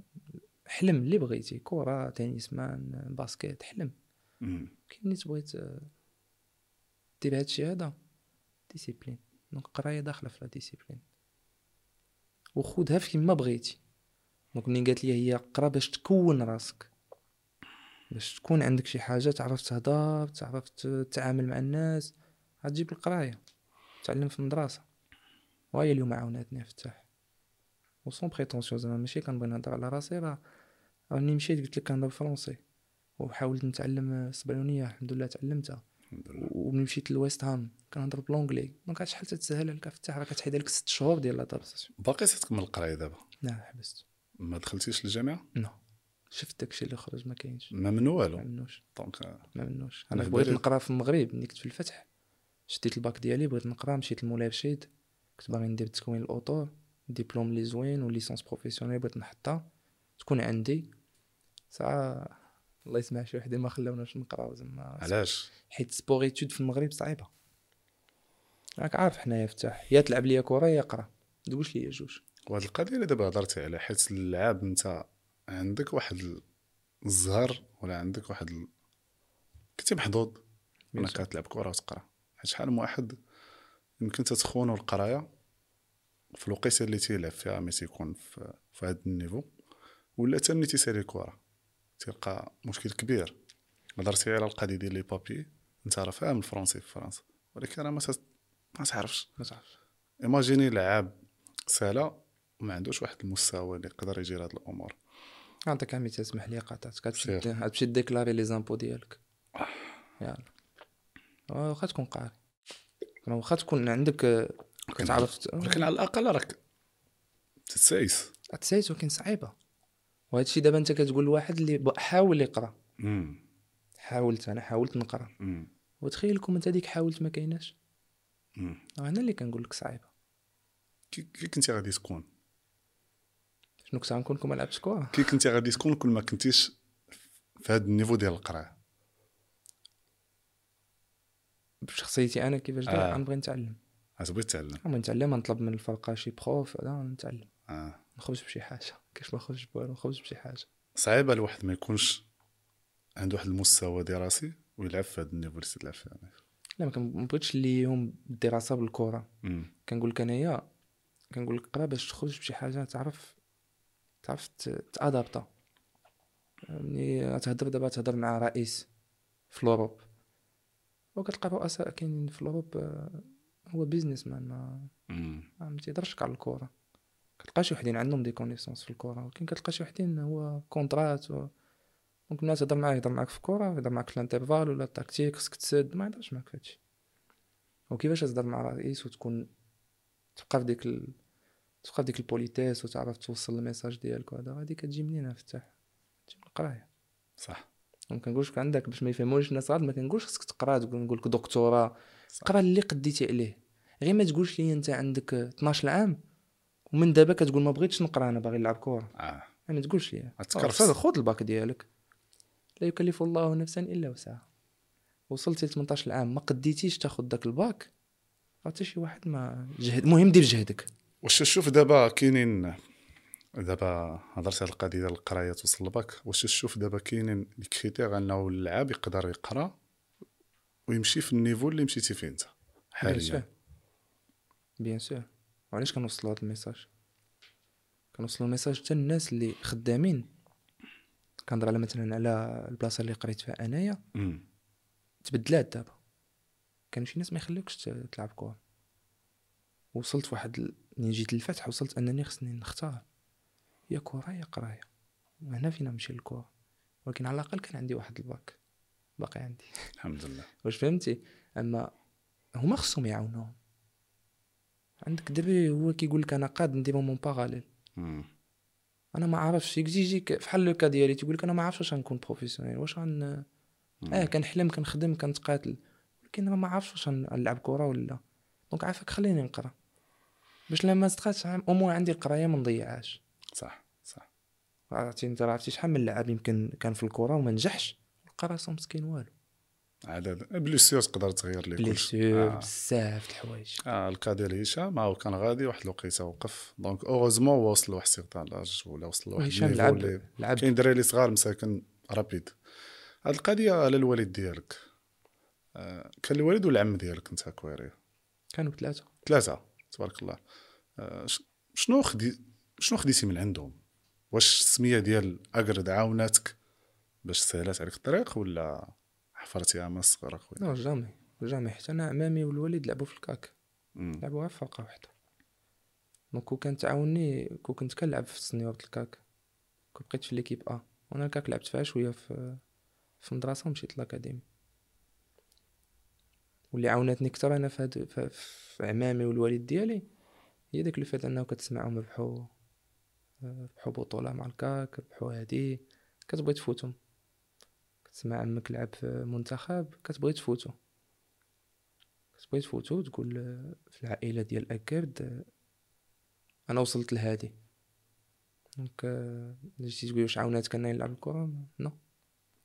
حلم اللي بغيتي كره تنس مان basket حلم. كاين اللي تبغيت آه، دير هادشي هذا؟ discipline. donc القراية داخلة في la discipline. وخذها في كيما بغيتي. donc منين قالت لي هي قرا باش تكون راسك باش تكون عندك شي حاجة تعرف تهضر تعرف تتعامل مع الناس غتجيب القراية تعلم في المدرسة. وهي اليوم عاوناتني فتح و sans prétention زعما ماشي كنبغي نهضر على راسي راه راني مشيت قلت لك كنهضر فرونسي وحاولت نتعلم السبرانيه الحمد لله تعلمتها. وملي مشيت لويست هام كنهضر ب l'anglais donc شحال تتسهل عليك فتح راه كتحيد لك ست شهور ديال l'adaptation باقي تكمل القرايه دابا؟ لا حبست. ما دخلتيش للجامعة؟ non. شفت داكشي اللي خرج ما كاينش. ما من والو؟ ما منوش. donc ما منوش. أنا في بغيت نقرا في المغرب ملي كنت في الفتح شديت الباك ديالي بغيت نقرا مشيت لمولاي رشيد كنت باغي ندير تكوين الأوتور ديبلوم لي زوين و licence professionnelle بغيت نحطها تكون عندي. ساعة الله يسمع شي وحدين ما خلاوناش نقراو زعما. علاش؟ حيت sport-études في المغرب صعيبة. راك عارف حنايا فتح يا تلعب ليا كرة يا قرا دوش ليا جوج. وهاد القضية اللي دابا هضرتي عليها حيت اللعاب انت عندك واحد الزهر ولا عندك واحد ال... كنتي محظوظ إنك. كتلعب كرة وتقرأ. حيت شحال من واحد يمكن تتخونوا القراية في الوقيتة اللي تيلعب فيها ملي تيكون في, في هذا ال niveau ولا حتى ملي تيسالي كرة. تلقى مشكل كبير. هضرتي على القضية ديال les papiers انت راه فاهم الفرنسي في فرنسا. ولكن راه ما تعرفش. ما تعرفش. imaginez لعاب سهلة وما عندوش واحد المستوى اللي يقدر يجير هاد الأمور. نعطيك عمي تسمح لي قاطعتك غتمشي غتمشي déclarer les impôts ديالك. يلا. آه، واخا تكون قاري. واخا تكون عندك آه، كتعرف ولكن على الأقل راك تتسايس. تسايس ولكن صعيبة. وهذا الشيء دابا انت كتقول لواحد اللي حاول يقرأ. حاولت أنا حاولت نقرأ. وتخيل لكم انت ديك حاولت ما كايناش؟ أنا اللي كنقول لك صعيبة. كي كنتي غادي تكون؟ شنو كنت غنكون كون ما لعبتش كره كي كنتي غادي تكون كل ما كنتيش في هذا niveau ديال القرايه بشخصيتي أنا كيفاش آه. غنبغي نتعلم. غتبغي تتعلم. غنبغي نتعلم نطلب من الفرقة شي prof هذا نتعلم آه. نخرج بشي حاجة. كيفاش ما نخرجش بوالو؟ نخرج بشي حاجة. صعيبه الواحد ما يكونش عنده واحد المستوى دراسي ويلعب في هذا niveau اللي تلعب فيه لا ما كنبغيتش ليهم الدراسة بالكرة. كنقول لك أنايا كنقول لك قرا باش تخرج بشي حاجة تعرف تعرف t'adapter. ملي تهضر دابا تهضر مع رئيس في الأوروب. وكتلقى رؤساء كاينين في الأوروب آه، هو businessman ما. ما تيهضرش على الكره كتلقى شي وحدين عندهم des connaissances في الكره ولكن كتلقى شي وحدين هو contrat و... ممكن الناس تهضر معاه يهضر معاك في الكره يهضر معاك في l'intervalle ولا التكتيك خصك تسد ما يهضرش معاك في هادشي. وكيفاش تهضر مع رئيس وتكون تبقى في ديك ال... تبقى في ديك ال politesse وتعرف توصل ال message ديالك وهذا غادي كتجي منين افتح تجي من القراية. صح. ما كنقولش عندك باش ما يفهموش الناس غلط ما كنقولش خصك تقرا تقول نقول لك دكتوراه. قرا اللي قديتي عليه. غير ما تقولش لي أنت عندك 12 عام ومن دابا كتقول ما بغيتش نقرا أنا باغي نلعب كره آه. ما تقولش لي غتكرفس. خذ الباك ديالك. لا يكلف الله نفسا إلا وسعها. وصلتي ل 18 عام ما قديتيش تاخذ داك الباك؟ حتى شي واحد ما جهد المهم دير جهدك. واش تشوف دابا كاينين دابا هضرت على القضية ديال القراية توصل لباك واش تشوف دابا كاينين les critères أنه اللاعب يقدر يقرأ ويمشي في ال niveau اللي مشيتي فيه أنت حاليا. bien sûr وعلاش كنوصلوا هذا ال message. كنوصلوا ال message حتى الناس اللي خدامين. كنهضر على مثلا على البلاصة اللي قريت فيها أنايا. تبدلات دابا. كانوا شي ناس ما يخليوكش تلعب كره وصلت فواحد ال- ملي جيت للفتح وصلت أنني خصني نختار. يا كره يا قراية. وهنا فين نمشي للكره ولكن على الأقل كان عندي واحد الباك. باقي عندي. الحمد لله. واش فهمتي؟ أما هما خصهم يعاونوهم. عندك دابا هو كيقول لك أنا قاد ندير mon parallèle. أنا ما عارفش يجي يجيك بحال le cas ديالي تيقول لك أنا ما عارفش واش غنكون professionnel واش غن آه كنحلم كنخدم كنتقاتل. ولكن ما عارفش واش غنلعب كرة ولا. donc عافاك خليني نقرأ. باش لما تقاتش au moins عندي القراية ما نضيعهاش. صح صح. عرفتي أنت عرفتي شحال من لاعب يمكن كان في الكرة وما نجحش؟ القراصة مسكين والو. عاد blessure تقدر تغير لي كلشي blessure آه. بزاف د الحوايج. آه ال cas ديال هشام هو كان غادي واحد الوقيتة وقف. donc heureusement هو وصل لواحد certain l'âge ولا وصل لواحد هشام لعب لعب كاين دراري صغار مساكن rapide هاد القضية على الوالد ديالك. آه كان الوالد والعم ديالك انت كويري؟ كانوا ثلاثة. ثلاثة تبارك الله. آه شنو خدي شنو خديتي من عندهم؟ واش السمية ديال أقرد عاوناتك باش سهلات عليك الطريق ولا حفرتيها من الصغر اخويا non jamais jamais. حتى أنا عمامي والوالد لعبوا في الكاك. لعبوا غير فرقه واحدة donc كون كان تعاوني كون كنت كنلعب في ال senior د الكاك. كون بقيت في l'équipe A. وأنا الكاك لعبت فيها شوية في في المدرسة ومشيت l'académie واللي عاونتني كثر أنا في, هاد في, في عمامي والوالد ديالي هي داك ال fait أنه كتسمعهم ربحوا ربحوا بطولة مع الكاك ربحوا هادي. كتبغي تفوتهم. كتسمع عمك لعب في منتخب كتبغي تفوتو. كتبغي تفوتو تقول آه، في العائلة ديال أكرد آه، أنا وصلت لهادي. donc آه، جيتي تقول واش عاوناتك أنني نلعب الكرة non.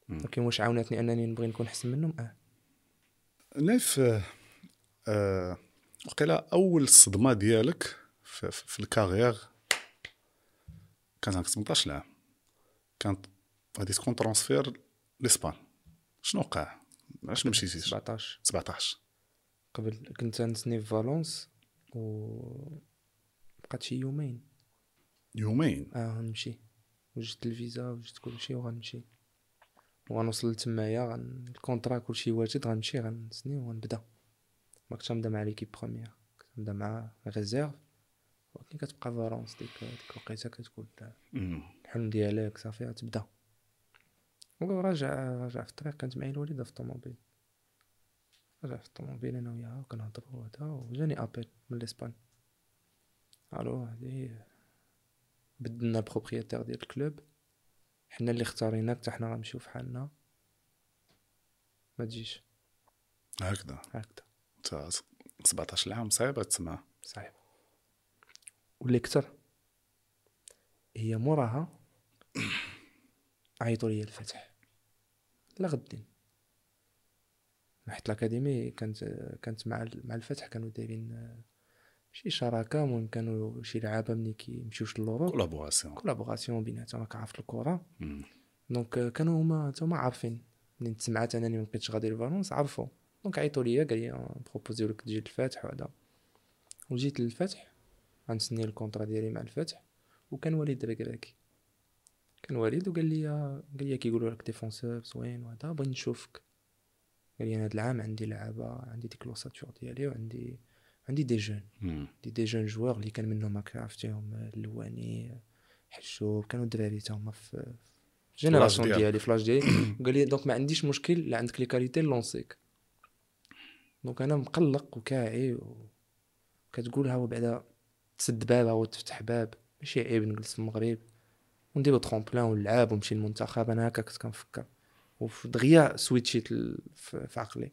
ولكن واش عاوناتني أنني نبغي نكون أحسن منهم؟ آه. نايف آه، وقيلا أول صدمة ديالك في, في, في ال carrière كانت عندك 18 عام كانت غادي تكون transfert لإسبان. شنو وقع؟ علاش ما مشيتيش 17 17 قبل كنت نسني في فالونس و بقات شي يومين. يومين؟ آه غنمشي. وجدت الفيزا وجدت كلشي وغنمشي. وغنوصل لتمايا غن... ال contrat كلشي واجد غنمشي غنسني وغنبدا. ما كنتش غنبدا مع l'équipe première كنت غنبدا مع réserve. ولكن كتبقى فالونس ديك ديك الوقيته كتقول. الحلم ديالك صافي غتبدا. وراجع راجع في الطريق كانت معايا الوالدة في الطوموبيل. راجع في الطوموبيل أنا وياها وكنهضروا هذا وجاني appel من الاسبان ألو هادي بدلنا ال propriétaire ديال ال club. حنا اللي اختاريناك حتى حنا غنمشيو في حالنا. ما تجيش. هكذا. هكذا. أنت 17 عام صعيبه تسمع صعيب. واللي كتر هي موراها عيطوا لي الفتح. لا غدين حيت الأكاديمي كانت كانت مع مع الفتح كانوا دايرين آه، شي شراكة المهم كانوا شي لعابة ملي كيمشيوش لوروب collaboration collaboration بيناتهم راك عارف الكرة. donc آه، كانوا هما هما عارفين. منين سمعت انني ما بقيتش غادي لفالونس عرفوا. donc عيطوا ليا قال لي proposaw لك تجي للفتح وهذا. وجيت للفتح غنسني ال contrat ديالي مع الفتح وكان وليد ركراكي كان وليد وقال لي قال لي كيقولوا لك ديفونسور زوين وهذا بغيت نشوفك. قال لي أنا هاد العام عندي لعابة عندي ديك لوساتور ديالي وعندي عندي دي جون. دي دي جون جوار اللي كان منهم هكا عرفتيهم اللواني حشوب كانوا دراري تا هما في جينيراسيون. ديالي فلاش ديالي. قال لي دونك ما عنديش مشكل لا عندك لي كاليتي لونسيك دونك أنا مقلق وكاعي و... كتقول هاو بعدا تسد باب أو تفتح باب ماشي عيب نجلس في المغرب. ونديرو tremplin ونلعب ونمشي للمنتخب. أنا هكا كنت كنفكر. ودغيا switchيت ل- في في عقلي.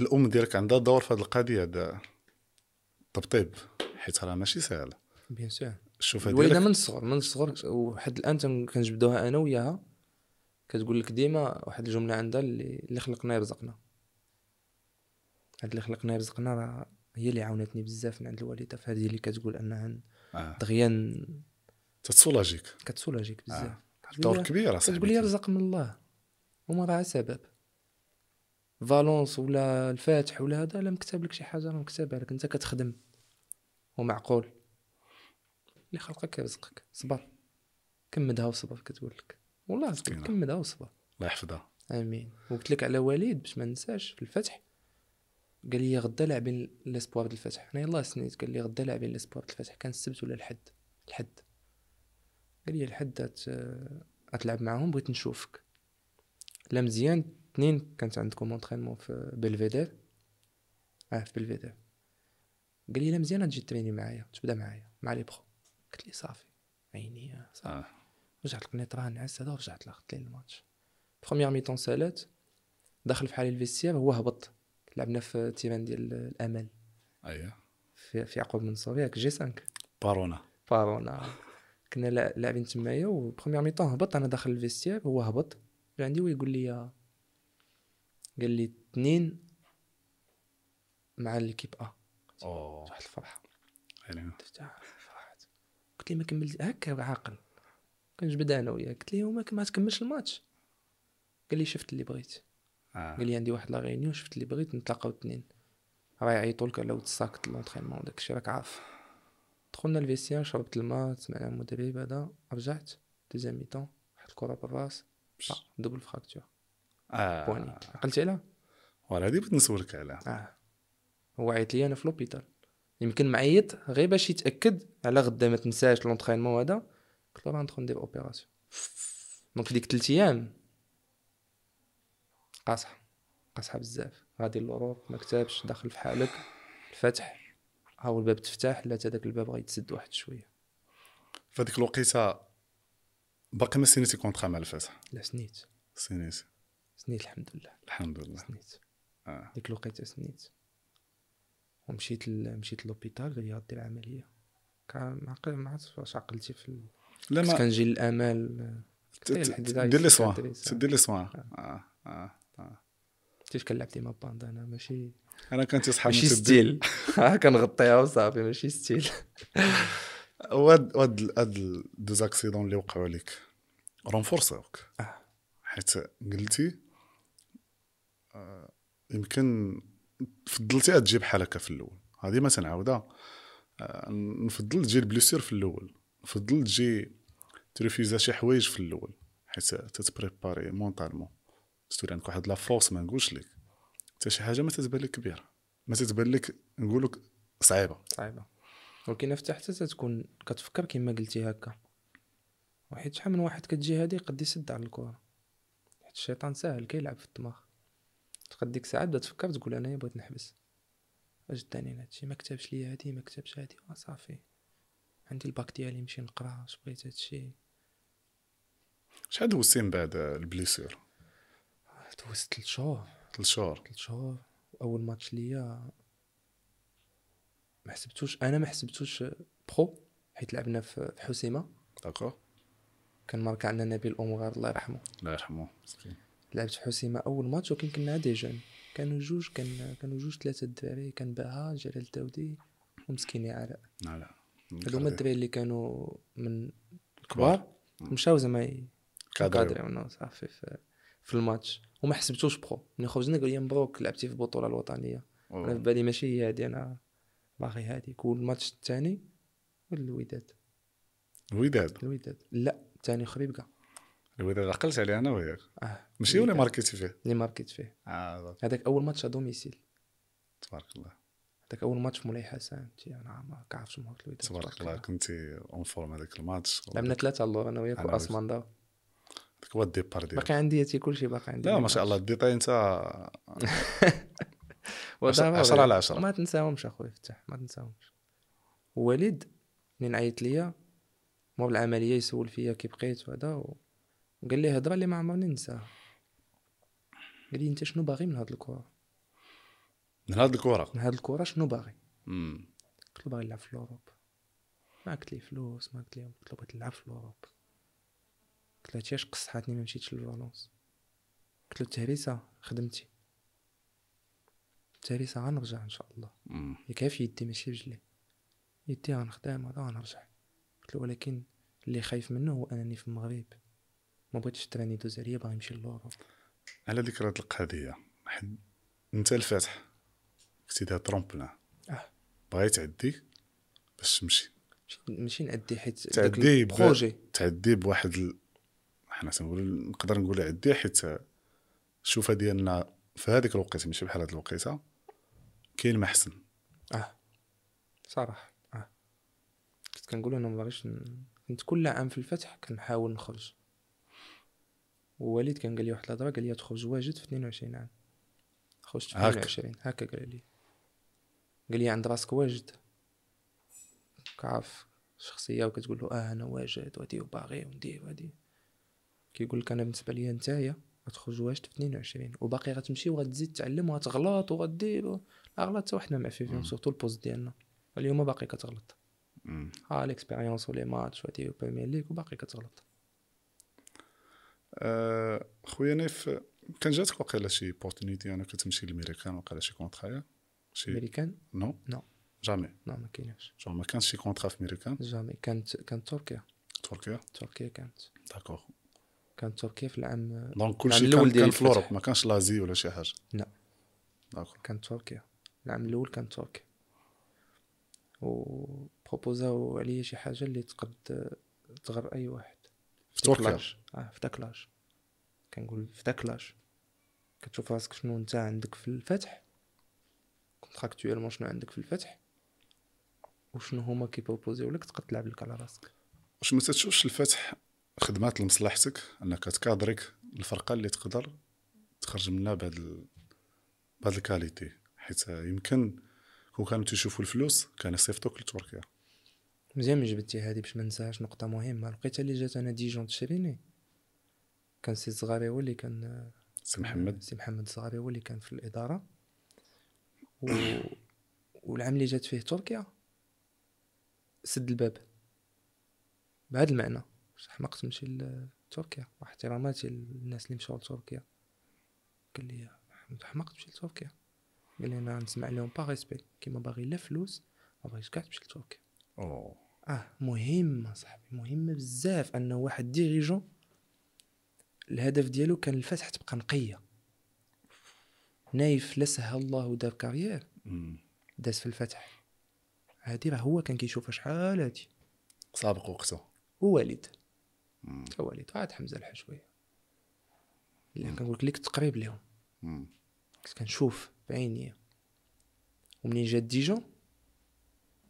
الأم ديالك عندها دور في هذه القضية هذا. التبطيب حيت راه ماشي سهل bien sûr. الوالدة ديالك. من الصغر من الصغر وحد الآن كنجبدوها أنا وياها. كتقول لك ديما واحد الجملة عندها اللي اللي خلقنا يرزقنا. هاد اللي خلقنا يرزقنا راه هي اللي عاونتني بزاف من عند الوالدة. فهذه اللي كتقول أنها آه. دغيا تتسولاجيك كتسولاجيك بزاف. آه. دور لي- كبير كتقول لي اصاحبي رزق من الله. وما راه سبب. فالونس ولا الفاتح ولا هذا لا مكتب لك شي حاجة راه مكتبها لك أنت كتخدم. ومعقول. اللي خلقك يرزقك. صبر. كمدها وصبر كتقول لك. والله مسكينة. كمدها وصبر. الله يحفظها. آمين. وقلت لك على وليد باش ما ننساش في الفتح. قال لي غدا لاعبين les espoirs ديال الفتح أنا يلاه سنيت. قال لي غدا لاعبين les espoirs ديال الفتح كان السبت ولا الحد؟ الحد. قال لي الحد هت- غتلعب معاهم بغيت نشوفك. لا مزيان اثنين كانت عندكم entraînement في بلفيدير آه في بلفيدير قال لي لا مزيان غتجي تريني معايا تبدا معايا. مع les pros قلت لي صافي. عيني صافي. آه. رجعت القنيطره نعس هذا ورجعت له خدت لي الماتش. première mi-temps سالات دخل في حالي ال vestiaire هو هبط. لعبنا في terrain ديال الأمل. اييه في, في يعقوب منصور ياك جي 5 بارونا بارونا كنا لا- لاعبين تمايا و première mi-temps هبط أنا داخل ال vestiaire هو هبط. جا عندي ويقول لي قال لي اثنين مع l'équipe A أوه. واحد الفرحة. فرحت قلت لي ما كملت. هكا عاقل. كنجبد أنا وياك قلت لي وما ما تكملش الماتش. قال لي شفت اللي بغيت. آه. قال لي عندي واحد لا شفت اللي بغيت نتلاقاو اثنين. راه يعيطوا لك على تساكت l'entraînement وداك الشيء راك عارف. دخلنا ال vestiaire شربت الماء سمعنا المدرب هذا رجعت deuxième mi-temps واحد الكرة بالراس. با، double fracture. poignet آه عقلتي عليها ولا هذه بغيت نسولك عليها آه. هو عيط لي أنا في l'hôpital يمكن معيط غير باش يتأكد على غدا ما تنساش l'entraînement هذا قلت له راه ندخل ندير opération donc ديك ثلاث أيام قاصحة. قاصحة بزاف. غادي l'Europe ما كتبش داخل في حالك. الفتح. هاو الباب تفتح لا هذاك الباب غيتسد واحد شوية. في هذيك الوقيتة باقي ما signéتي contrat مع الفتح لا سنيت. signéتي سنيت الحمد لله. الحمد لله. سنيت. آه. ديك الوقيتة سنيت. ومشيت ل... مشيت l'hôpital قال لي غدير عملية. كان ما عرفتش واش عقلتي في ال... لا ما كنجي الامال داير دير les soins. تدير les soins آه آه آه. كيفاش كنلعب ديما bandé أنا ماشي أنا كنت صحاب ماشي style. ها كنغطيها وصافي ماشي style. وهاد هاد هاد deux accidents اللي وقعوا لك renforçاوك. آه. حيت قلتي آه، يمكن فضلتي تجي بحال هكا في الأول. هذه ما تنعاودها. آه، نفضل تجي ال blessure في الأول. نفضل تجي تريفيزا شي حوايج في الأول حيت تت prépareي mentalement تولي عندك واحد la force ما نقولش لك. حتى شي حاجة ما تتبان لك كبيرة. ما تتبان لك نقولك صعيبة. صعيبة. ولكن في حتى تكون كتفكر كما قلتي هكا. وحيت شحال من واحد كتجي هادي قد يسد على الكره حيت الشيطان ساهل كيلعب في الدماغ. تقد ديك الساعة تفكر تقول انايا بغيت نحبس. أش داني هادشي؟ ما كتبش ليا هادي ما كتبش هادي. آه صافي. عندي الباك ديالي نمشي نقرا اش بغيت هادشي؟ شحال دوزتي من بعد ال blessure؟ دوزت تلت شهور ثلاث شهور تلت شهور أول ماتش ليا ما حسبتوش أنا ما حسبتوش pro حيت لعبنا في حسيمة. D'accord. كان marquéا عندنا نبيل امغار الله يرحمه. الله يرحمه مسكين. لعبت في حسيمة أول ماتش ولكن كنا des jeunes. كانوا جوج كان كانوا جوج ثلاثة الدراري كان باها جلال الداودي ومسكين علاء لا لا. هادو هما الدراري اللي كانوا من كبار. مشاو زعما ي- cadrerيو. يcadrerيونا صافي في, في الماتش. وما حسبتوش pro. ملي خرجنا قال لي مبروك لعبتي في البطوله الوطنية. أنا في بالي ماشي هي هادي أنا باغي هاديك والماتش الثاني الوداد. الوداد؟ الوداد. لا الثاني خريبكا الوداد عقلت عليه أنا وياك؟ آه. ماشي ولا. marquéتي فيه؟ اللي marquéت فيه. آه هذاك أول ماتش domicile. تبارك الله. هذاك أول ماتش مولاي حسن تي أنا ما كعرفش جمهور الوداد. تبارك الله كنتي en forme هذاك الماتش. لعبنا ثلاثة اللور أنا وياك أنا وأسماندا. هذاك هو ال départ ديالك باقي عندي هاتي كلشي باقي عندي. لا ما شاء الله الديتاي انت ودابا عشرة على عشرة. ما تنساهمش اخويا فتح ما تنساهمش. وليد منين عيط ليا مور العملية يسول فيا كي بقيت وهذا وقال لي هضرة اللي ما عمرني ننساها قال لي أنت شنو باغي من هاد الكره من هاد الكره من هاد الكره شنو باغي. قلت له باغي نلعب في ال Europe. ما قلت لي فلوس ما قلت لي قلت له بغيت نلعب في ال Europe. قلت له هادشي علاش قصحاتني ما مشيتش لفالونس قلت له التهريسه خدمتي التهريسه غنرجع ان شاء الله. ياك في يدي ماشي بجلي يدي غنخدم هذا غنرجع قلت له ولكن اللي خايف منه هو انني في المغرب ما بغيتش ال train يدوز عليا باغي نمشي l'Europe على ذكر هاد القضية حد انت الفاتح كنتي داير tremplin آه بغيت تعدي باش تمشي ماشي- نعدي حيت تعدي projet تعدي بواحد. حنا تنقول نقدر نقول عدي حيت الشوفه ديالنا في هذيك الوقيتة ماشي بحال هاد الوقيتة كاين ما احسن آه. صراحة آه. كنت كنقول أنا ما باغيش كنت كل عام في الفتح كنحاول نخرج. ووليد كان قال لي واحد الهضرة قال لي تخرج واجد في 22 عام. خرجت في هاك. 22 هكا قال لي. قال لي عند راسك واجد. كعارف شخصية وكتقول له آه أنا واجد وهادي وباغي وندير وهادي. كيقول لك أنا بالنسبة لي نتايا غتخرج واجد في 22 وباقي غتمشي وغتزيد تعلم وغتغلط وغدير و... لا غلط حتى واحد ما معفي فيهم surtout ال poste ديالنا. اليوم باقي كتغلط. ها l'expérience و les matchs وهادي و Premier League وباقي كتغلط. آه، خويا نايف كان جاتك وقيلا شي opportunité أنا كتمشي للميريكان وقيلا شي contrat يا شي أمريكان؟ non؟ non. jamais. لا ما كايناش. جو ما كانش شي contrat في ميريكان jamais كانت كانت تركيا. تركيا؟ تركيا كانت. d'accord كانت تركيا في العام donc كلشي كان, كان في. ال Europe ما كانش l'Asie ولا شي حاجة. لا. d'accord كانت تركيا. العام الأول كانت تركيا. و بروبوزاو عليا شي حاجة اللي تقد تغر أي واحد. في تركيا. آه في داك l'âge كنقول في داك l'âge كتشوف راسك شنو انت عندك في الفتح. contractuellement شنو عندك في الفتح. وشنو هما كيبروبوزيو لك تقد تلعب لك على راسك. واش ما تتشوفش الفتح خدمات لمصلحتك أنك تكادريك الفرقة اللي تقدر تخرج منها بهاد ال... بهاد ال qualité. حيت يمكن كون كانوا تيشوفوا الفلوس كان يصيفطوك لتركيا. مزيان من جبتي هادي باش ما ننساهاش نقطة مهمة. الوقيته اللي جات أنا ديجون تشريني. كان سي الزغاري هو اللي كان سي محمد. سي محمد الزغاري هو اللي كان في الإدارة. و... والعام اللي جات فيه تركيا سد الباب. بهذا المعنى. حمقت نمشي لتركيا مع احتراماتي للناس اللي مشاو لتركيا. قال لي حمقت تمشي لتركيا. قال لي أنا نسمع لهم par respect كيما باغي لا فلوس ما باغيش كاع تمشي لتركيا. أوه. آه مهمة صاحبي مهمة بزاف ان واحد dirigeant الهدف ديالو كان الفتح تبقى نقية. نايف لا سهل الله ودار carrière. داز في الفتح. هادي راه هو كان كيشوفها شحال هادي. سابق وقته. ووالد والد عاد حمزة الحشوية اللي كنقول لك كنت قريب ليهم. كنت كنشوف بعينيا ومنين جات ديجون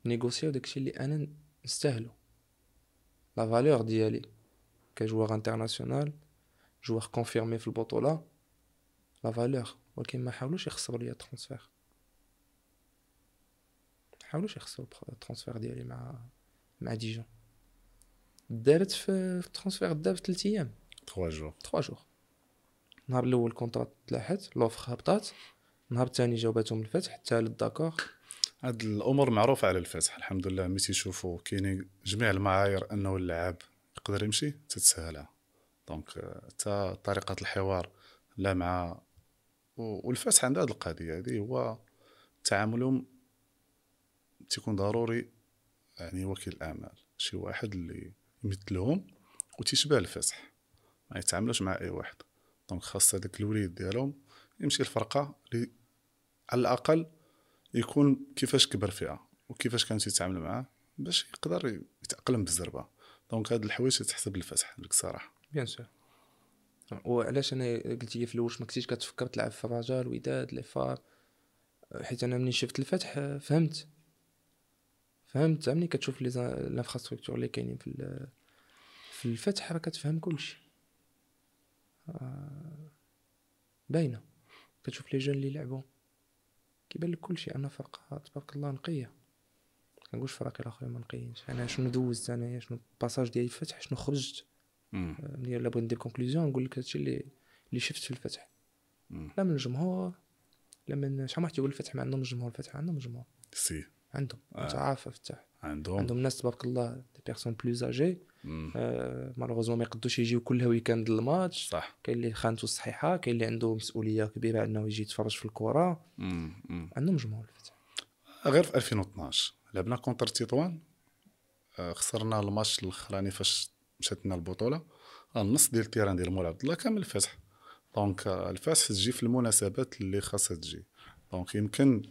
نيغوسيو داكشي اللي أنا نستاهلو. la valeur ديالي ك joueur international joueur confirmé في البطولة. la valeur ولكن ما حاولوش يخسروا ليا ال transfert ما حاولوش يخسروا ال transfert ديالي مع مع ديجون دارت في في ال transfert في 3 أيام. 3 jours. 3 jours. النهار الأول contrat تلاحت l'offre هبطات. النهار الثاني جاوباتهم الفتح الثالث d'accord هاد الأمور معروفة على الفتح الحمد لله ملي تيشوفوا كاينين جميع المعايير أنه اللاعب يقدر يمشي تتسهلها donc حتى طريقة الحوار لا مع والفتح عند هاد القضية هذه هو تعاملهم تيكون ضروري يعني وكيل الاعمال شي واحد اللي يمثلهم وتيشبه الفتح ما يتعاملوش مع أي واحد. donc خاص هذاك الوليد ديالهم يمشي الفرقه اللي على الأقل يكون كيفاش كبر فيها وكيفاش كانوا تيتعاملوا معاه باش يقدر يتأقلم بالزربة. donc هاد الحوايج تحسب الفتح لك الصراحة. bien sûr وعلاش أنا قلت لي في الأول ما كنتيش كتفكر تلعب في الرجاء الوداد les FAR؟ حيت أنا ملي شفت الفتح فهمت. فهمت. ملي كتشوف les infrastructures اللي كاينين في في الفتح راه كتفهم كلشي آه، باينة. كتشوف les gens اللي لعبوا كيبان لك كلشي أنا فرقه تبارك الله نقية. كنقولش فراقي الاخرين ما نقيينش. أنا شنو دوزت؟ انايا شنو ال passage ديالي في الفتح؟ شنو خرجت. ملي لا بغيت ندير conclusion نقول لك هادشي اللي اللي شفت في الفتح. مم. لا من الجمهور لا من شحال من واحد تيقول الفتح؟ ما عندهم الجمهور. الفتح عندهم الجمهور. si. عندهم. آه. عارف فتح عندهم. عندهم ناس تبارك الله des personnes plus âgées malheureusement ما يقدوش يجيو كل week-end لل match صح. كاين اللي خانته الصحيحة كاين اللي عنده مسؤولية كبيرة أنه يجي يتفرج في الكره. عندهم جمهور الفتح غير في 2012 لعبنا contre تطوان آه، خسرنا الماتش الأخراني فاش مشات لنا البطولة. آه، النص ديال ال terrain ديال مولاي عبد الله كامل الفتح donc آه، الفتح تجي في المناسبات اللي خاصها تجي. donc يمكن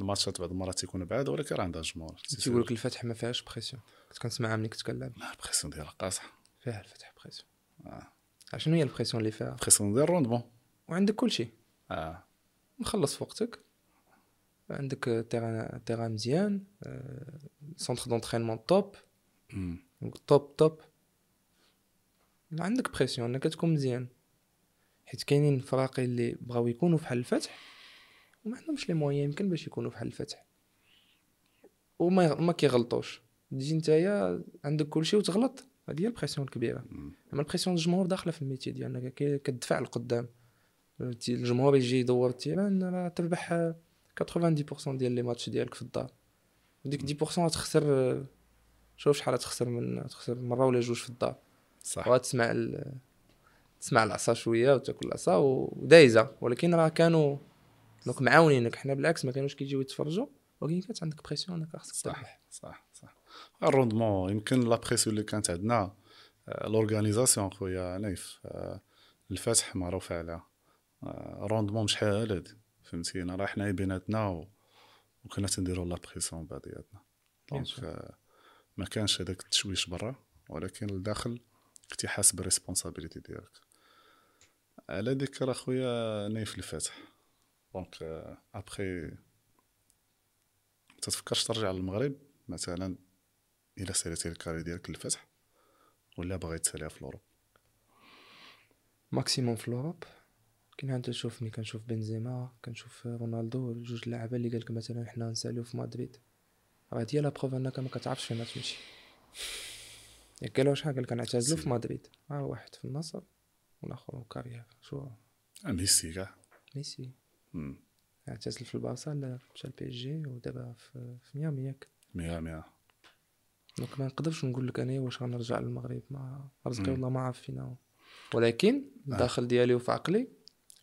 الماتشات بعض المرات تيكون بعاد ولكن راه عندها جمهور تيقول لك الفتح ما فيهاش pression كنت كنسمعها ملي كنت كنلعب. ال pression ديالها قاصحه فيها الفتح pression. آه. شنو هي ال pression اللي فيها؟ ال pression ديال ال rendement وعندك كل شيء آه. مخلص في وقتك. عندك terrain terrain مزيان centre d'entraînement top. top top عندك pression أنك تكون مزيان. حيت كاينين فراقي اللي بغاو يكونوا بحال الفتح وما عندهمش les moyens يمكن باش يكونوا بحال الفتح. وما ما كيغلطوش. تجي نتايا عندك كلشي وتغلط. هذه هي ال pression الكبيرة. أما ال pression الجمهور داخلة في ال métier ديالنا كي- كتدفع لقدام. الجمهور يجي يدور ال terrain راه تربح آه، 90% ديال les matchs ديالك في الدار. وديك 10% تخسر آه، شوف شحال تخسر من تخسر مرة ولا جوج في الدار. صح. وتسمع ال... تسمع العصا شوية وتاكل العصا ودايزة. ولكن راه كانوا donc معاونينك. حنا بالعكس ما كانوش كيجيو يتفرجوا. ولكن كانت عندك pression انك خاصك صح صح صح. ال rendement يمكن la pression اللي كانت عندنا l'organisation خويا نايف الفتح معروف عليها rendement شحال هادي فهمتينا راه حنايا بيناتنا و... وكنا تنديرو la pression بعضياتنا donc ما كانش هذاك التشويش برا ولكن لداخل كنتي حاس بال responsabilité ديالك على ذكر اخويا نايف الفتح donc après تتفكرش ترجع للمغرب مثلا إلى ساليتي ال carrière ديالك للفتح ولا باغي تساليها في ال Europe؟ maximum في ال Europe؟ كاين عاد تشوف ملي كنشوف بنزيما كنشوف رونالدو جوج اللعابه اللي قالك مثلا حنا نساليو في مدريد. راه هي la preuve أنك ما كتعرفش فين تمشي ياك قالوا شحال قال كنعتزلوا في مدريد. ها واحد في النصر والآخر carrière. شو؟ آه، ميسي كاع. ميسي. اعتزل في البارسا لا مشى ال PSG ودابا في, في ميامي ياك. مية مية donc ما نقدرش نقول لك أنا واش غنرجع للمغرب ما رزقي. والله ما عارف فينا. ولكن الداخل ديالي وفي عقلي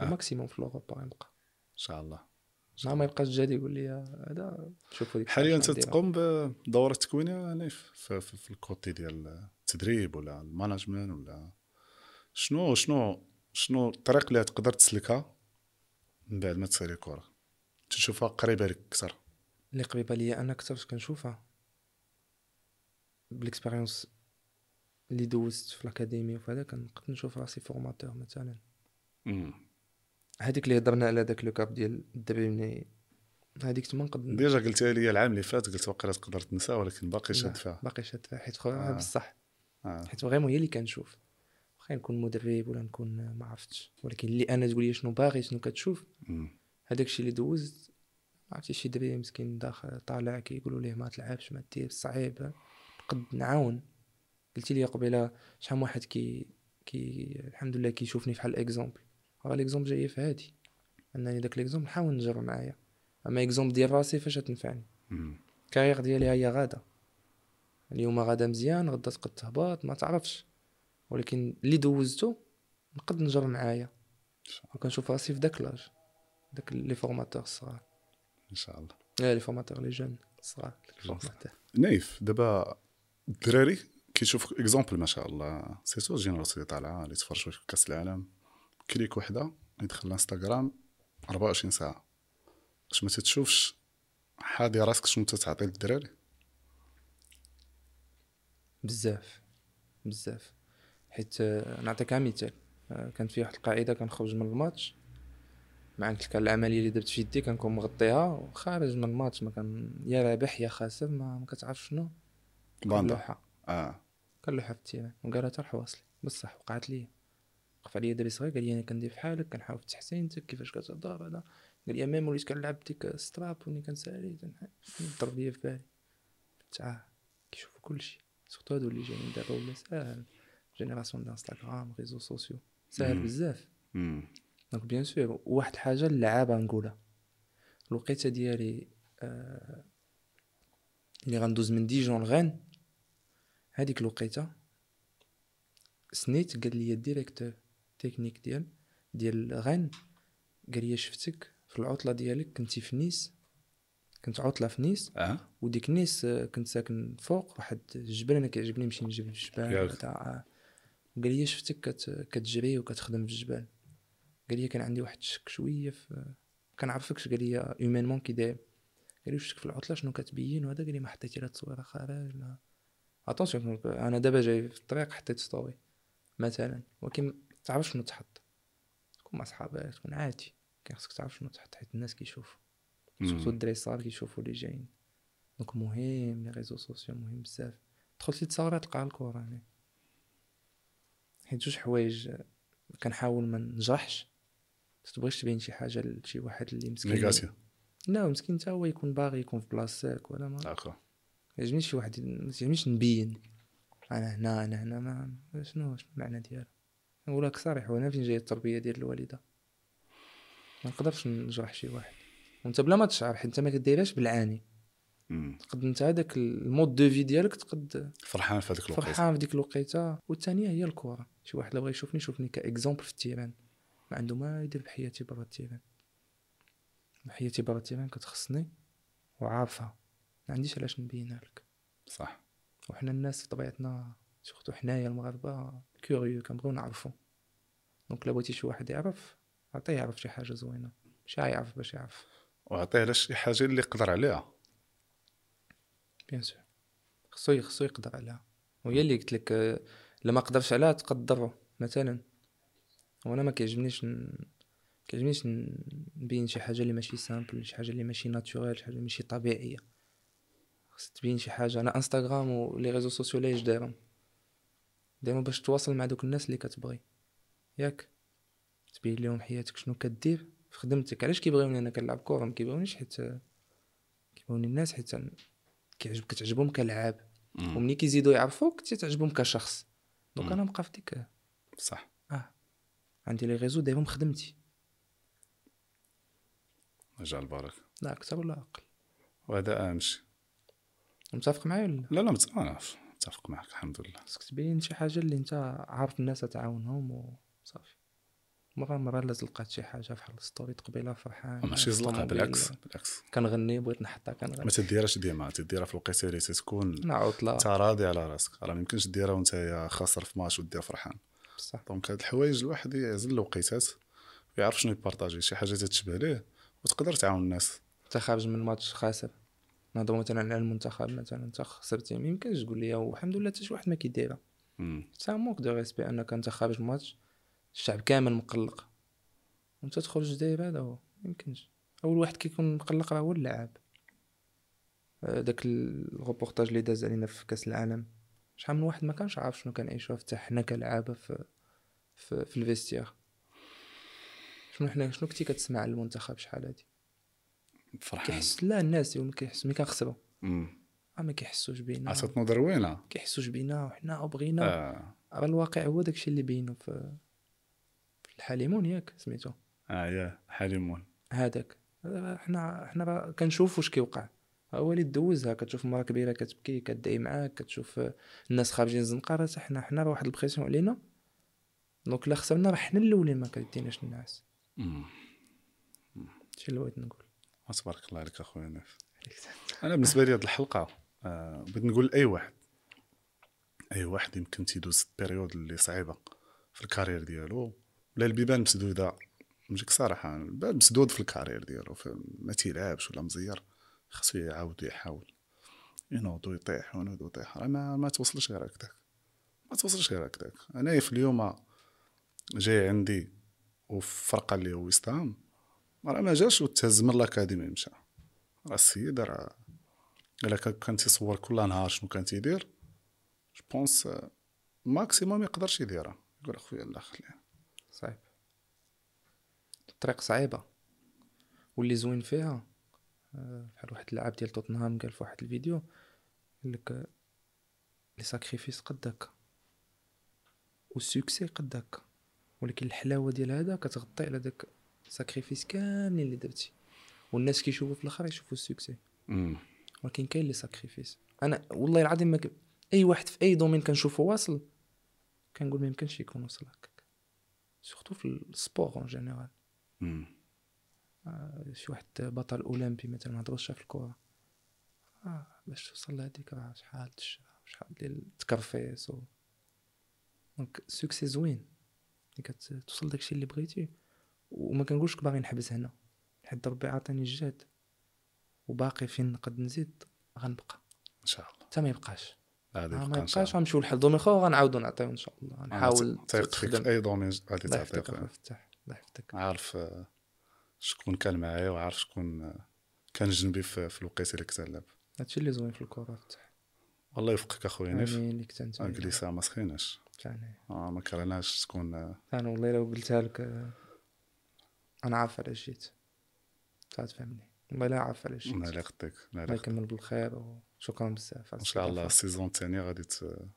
آه. ال maximum في الأوروبا غيبقى إن شاء الله ما ما يبقاش جاد يقول لي هذا شوفوا حاليا انت. تقوم بدورة تكوينية نايف في, في, في ال côté ديال التدريب ولا ال management ولا شنو شنو شنو الطريق اللي تقدر تسلكها من بعد ما تسالي carrière تشوفها قريبة لك أكثر اللي قريبة ليا أنا أكثر كنشوفها بال expérience اللي دوزت في ال académie وفهذا كنقدر نشوف راسي formateur مثلا. هذيك اللي هضرنا على داك le cap ديال الدري ملي هذيك تما نقدر déjà قلتها لي العام اللي فات قلت واقيلا تقدر تنسى ولكن باقي شاد فيها باقي شاد فيها حيت خويا آه. بصح آه. حيت vraiment هي اللي كنشوف واخا نكون مدرب ولا نكون ما عرفتش ولكن اللي أنا تقول لي شنو باغي شنو كتشوف. هذاك الشيء اللي دوزت عرفتي شي دري مسكين داخل طالع كيقولوا ليه ما تلعبش ما دير صعيب نقد نعاون. قلتي لي قبيلة شحال من واحد كي كي الحمد لله كيشوفني بحال exemple راه l'exemple جاي في هادي. أنني داك l'exemple نحاول نجر معايا. أما exemple ديال راسي فاش تنفعني. مم. ال carrière ديالي هي غادة. اليوم غادا مزيان غدا تقد تهبط ما تعرفش. ولكن اللي دوزته نقد نجر معايا. وكنشوف راسي في داك l'âge. داك les formateurs الصغار ان شاء الله لا les formateurs les jeunes الصغار. نايف دابا الدراري كيشوف exemple ما شاء الله. surtout génération اللي طالعه اللي تفرجوا في كأس العالم. clic وحدة يدخل الانستغرام 24 ساعة. واش ما تتشوفش حاضي راسك شنو تتعطي للدراري؟ بزاف. بزاف. حيت آه، نعطيك مثال. آه، كانت في واحد القاعدة كنخرج من الماتش. مع تلك العملية اللي درت في يدي كنكون مغطيها. وخارج من الماتش ما كان يا رابح يا خاسر ما, ما كتعرف شنو. باندا. لوحة. آه. كنلوحها في التيران وقالها تروح واصلي. بصح وقعت لي. وقف عليا دري صغير. قال لي أنا كندير بحالك كنحاول في التحسين انت كيفاش كتهضر هذا. قال لي ميم وليت كنلعب ديك ستراب وني كنسالي. ضرب ليا في بالي. قلت آه كيشوفوا كلشي. surtout هادو اللي جايين دابا ولا ساهل. génération d'Instagram réseaux sociaux. ساهل. بزاف. donc bien sûr واحد الحاجة اللعابه نقولها. الوقيتة ديالي آه اللي غندوز من Dijon ل Rennes هذيك الوقيتة سنيت قال لي ال directeur technique ديال ديال غان قال لي شفتك في العطلة ديالك كنتي في نيس. كنت عطلة في نيس. آه. وديك نيس آه، كنت ساكن فوق واحد الجبل. أنا كيعجبني نمشي نجيب الجبال. تاع قال لي شفتك كت... كتجري وكتخدم في الجبال. قال لي كان عندي واحد الشك شوية في كنعرفكش. قال لي humainement كي داير قال لي شفتك في العطلة شنو كتبين؟ وهذا قال لي ما حطيتي لا تصويرة خارج لا. attention أنا دابا جاي في الطريق حطيت story مثلا. ولكن ما تعرفش شنو تحط. تكون مع صحابك تكون عادي. كان خصك تعرف شنو تحط حيت الناس كيشوفوا. surtout الدراري الصغار كيشوفوا اللي جايين. donc مهم les réseaux sociaux مهم بزاف. دخلت لي تصاور تلقى الكورة هنا. حيت جوج حوايج آه، كنحاول ما نجرحش. تبغيش تبين شي حاجة لشي واحد اللي مسكين. لا مسكين حتى هو يكون باغي يكون في بلاصتك ولا ما. ما يعجبنيش شي واحد ما يعجبنيش نبين. أنا هنا أنا هنا ما شنو المعنى ديالها نقول لك صريح وأنا فين جاية التربية ديال الوالدة. ما نقدرش نجرح شي واحد. وأنت بلا ما تشعر حيت أنت ما كديرهاش بالعاني. تقد أنت هذاك ال mode de vie ديالك تقد فرحان في هذيك الوقت فرحان في ديك الوقيتة. والثانيه هي الكره شي واحد بغى يشوفني يشوفني ك exemple في ال terrain. ما عنده ما يدير بحياتي برا ال terrain. حياتي برا ال terrain كتخصني وعارفها. ما عنديش علاش نبينها لك صح. وحنا الناس في طبيعتنا surtout حنايا المغاربة كيوريو كنبغيو نعرفو. donc لا بغيتي شي واحد يعرف عطيه يعرف شي حاجة زوينة. ماشي يعرف باش يعرف. وعطيه على شي حاجة اللي يقدر عليها. bien sûr خصو خصو يقدر عليها. وهي اللي قلت لك آه، لما قدرش عليها تقدرو. مثلا وأنا ما كيعجبنيش ن... كيعجبنيش نبين شي حاجة اللي ماشي simple شي حاجة اللي ماشي naturel شي حاجة اللي ماشي طبيعية. خص تبين شي حاجة أنا انستغرام و les réseaux sociaux لاش دايرهم؟ دايما باش تواصل مع دوك الناس اللي كتبغي. ياك. تبين لهم حياتك شنو كدير. في خدمتك. علاش كيبغيوني أنا كنلعب كورة؟ ما كيبغيونيش حيت كيبغيوني الناس حيت كيعجبك كتعجبهم كلعاب. ومني كيزيدوا يعرفوك تعجبهم كشخص. donc. أنا نبقى في ديك. صح. آه. عندي les réseaux دايرهم خدمتي. جا البركة. لا أكثر ولا أقل. وهذا اهم شيء متفق معايا ولا لا؟ لا مت- أنا متفق معك الحمد لله. خصك تبين شي حاجة اللي انت عارف الناس تعاونهم وصافي مرة مرة لازم لقات شي حاجة بحال story قبيلة فرحان ماشي زلقة بالعكس بالعكس. كنغني بغيت نحطها كنغني. ما تديرهاش ديما تديرها في الوقيته اللي تكون أنا عطلة انت راضي على راسك. راه ما يمكنش ديرها وانت خاسر في ماتش ودير فرحان. بصح. donc هاد الحوايج الواحد يعزل الوقيتات ويعرف شنو يبارطاجي شي حاجة تتشبه ليه وتقدر تعاون الناس. انت خارج من ماتش خاسر. نهضروا مثلا على المنتخب مثلا أنت خسرتي ما يمكنش تقول لي والحمد لله حتى شي واحد ما كيديرها. ça manque de respect أنك أنت خارج ماتش الشعب كامل مقلق. وأنت تخرج داير هذا هو ما يمكنش. أول واحد كيكون مقلق راه هو اللاعب. آه، داك الروبورتاج اللي داز علينا في كأس العالم. شحال من واحد ما كانش عارف شنو كنعيشوه حتى حنا كلعابه في في, في الفيستير شنو حنا شنو كنتي كتسمع على المنتخب شحال هادي؟ فرحان. كيحس لا الناس يوم كيحس ملي كنخسروا. آه ما كيحسوش بينا. عطات نظر وينه كيحسوش بينا وحنا بغينا. آه. راه الواقع هو داكشي اللي بينو في الحليمون ياك سميتو. آه يا حليمون. هذاك. هذا حنا حنا راه كنشوف واش كيوقع. هو اللي دوزها كتشوف مرا كبيرة كتبكي كدعي معاك كتشوف الناس خارجين زنقه راه حنا حنا راه واحد ال pression علينا. donc لا خسرنا راه حنا الأولين ما كيديناش الناس. هادشي اللي بغيت نقول. تبارك الله عليك اخويا نايف أنا بالنسبة لي هذه الحلقة آه بغيت نقول لاي واحد أي واحد يمكن تيدوز période اللي صعيبة في ال carrière ديالو. ولا البيبان مسدودة نجيك صراحة الباب مسدود في ال carrière ديالو ما تيلعبش ولا مزير خاصو يعاود يحاول ينوض ويطيح وينوض ويطيح. راه ما, ما توصلش غير هكذاك. ما توصلش غير هكذاك. أنا في اليوم جاي عندي وفي فرقه اللي هو ويستهام راه ما جاش وتهز من الاكاديمي مشى راه السيد راه الا كان تيصور كل نهار شنو كان تيدير je pense maximum يقدرش يديرها يقول اخويا لا خليها صعيب الطريق صعيبه واللي زوين فيها بحال واحد اللاعب ديال توتنهام قال في واحد الفيديو قال لك les sacrifices قد هكا وال succès قد هكا ولكن الحلاوه ديال هذا كتغطي على داك ال sacrifices كاملين اللي درتي والناس كيشوفوا في الآخر يشوفوا ال succès مم. ولكن كاين les sacrifices أنا والله العظيم ما ك... اي واحد في اي domaine كنشوفه واصل كنقول ما يمكنش يكون وصل هكاك surtout في ال sport en général. شي واحد بطل اولمبي مثلا ما هضروش في الكره آه باش توصل لهاديك راه شحال شحال ديال التكرفيس و donc succès زوين كتوصل داكشي اللي بغيتي وما كنقولش باغي نحبس هنا. حيت ربي عطاني الجهد وباقي فين نقد نزيد؟ غنبقى. إن شاء الله. حتى ما يبقاش. غادي آه ما يبقاش. الله. غنمشيو لواحد ال domaine اخر وغنعاودو نعطيو إن شاء الله. نحاول تايق فيك في أي domaine غادي الله تعطيك. الله يحفظك عارف آه، شكون كان معايا وعارف شكون آه، كان جنبي في, الوقيته اللي كنت نلعب هادشي اللي زوين في الكرة فتاح والله يوفقك أخويا نايف. الجليسه ما سخيناش. آه ما كرهناش تكون أنا والله لو قلتها لك أنا عارف علاش جيت تفهمني والله لا عارف علاش جيت الله لا يخطيك الله يكمل بالخير وشكرا بزاف. إن شاء الله. ال saison الثانية غادي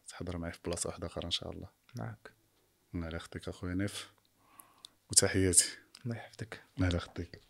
تحضر معايا في بلاصة واحدة أخرى إن شاء الله. معك الله لا يخطيك أخويا نايف. وتحياتي. الله يحفظك. الله لا يخطيك.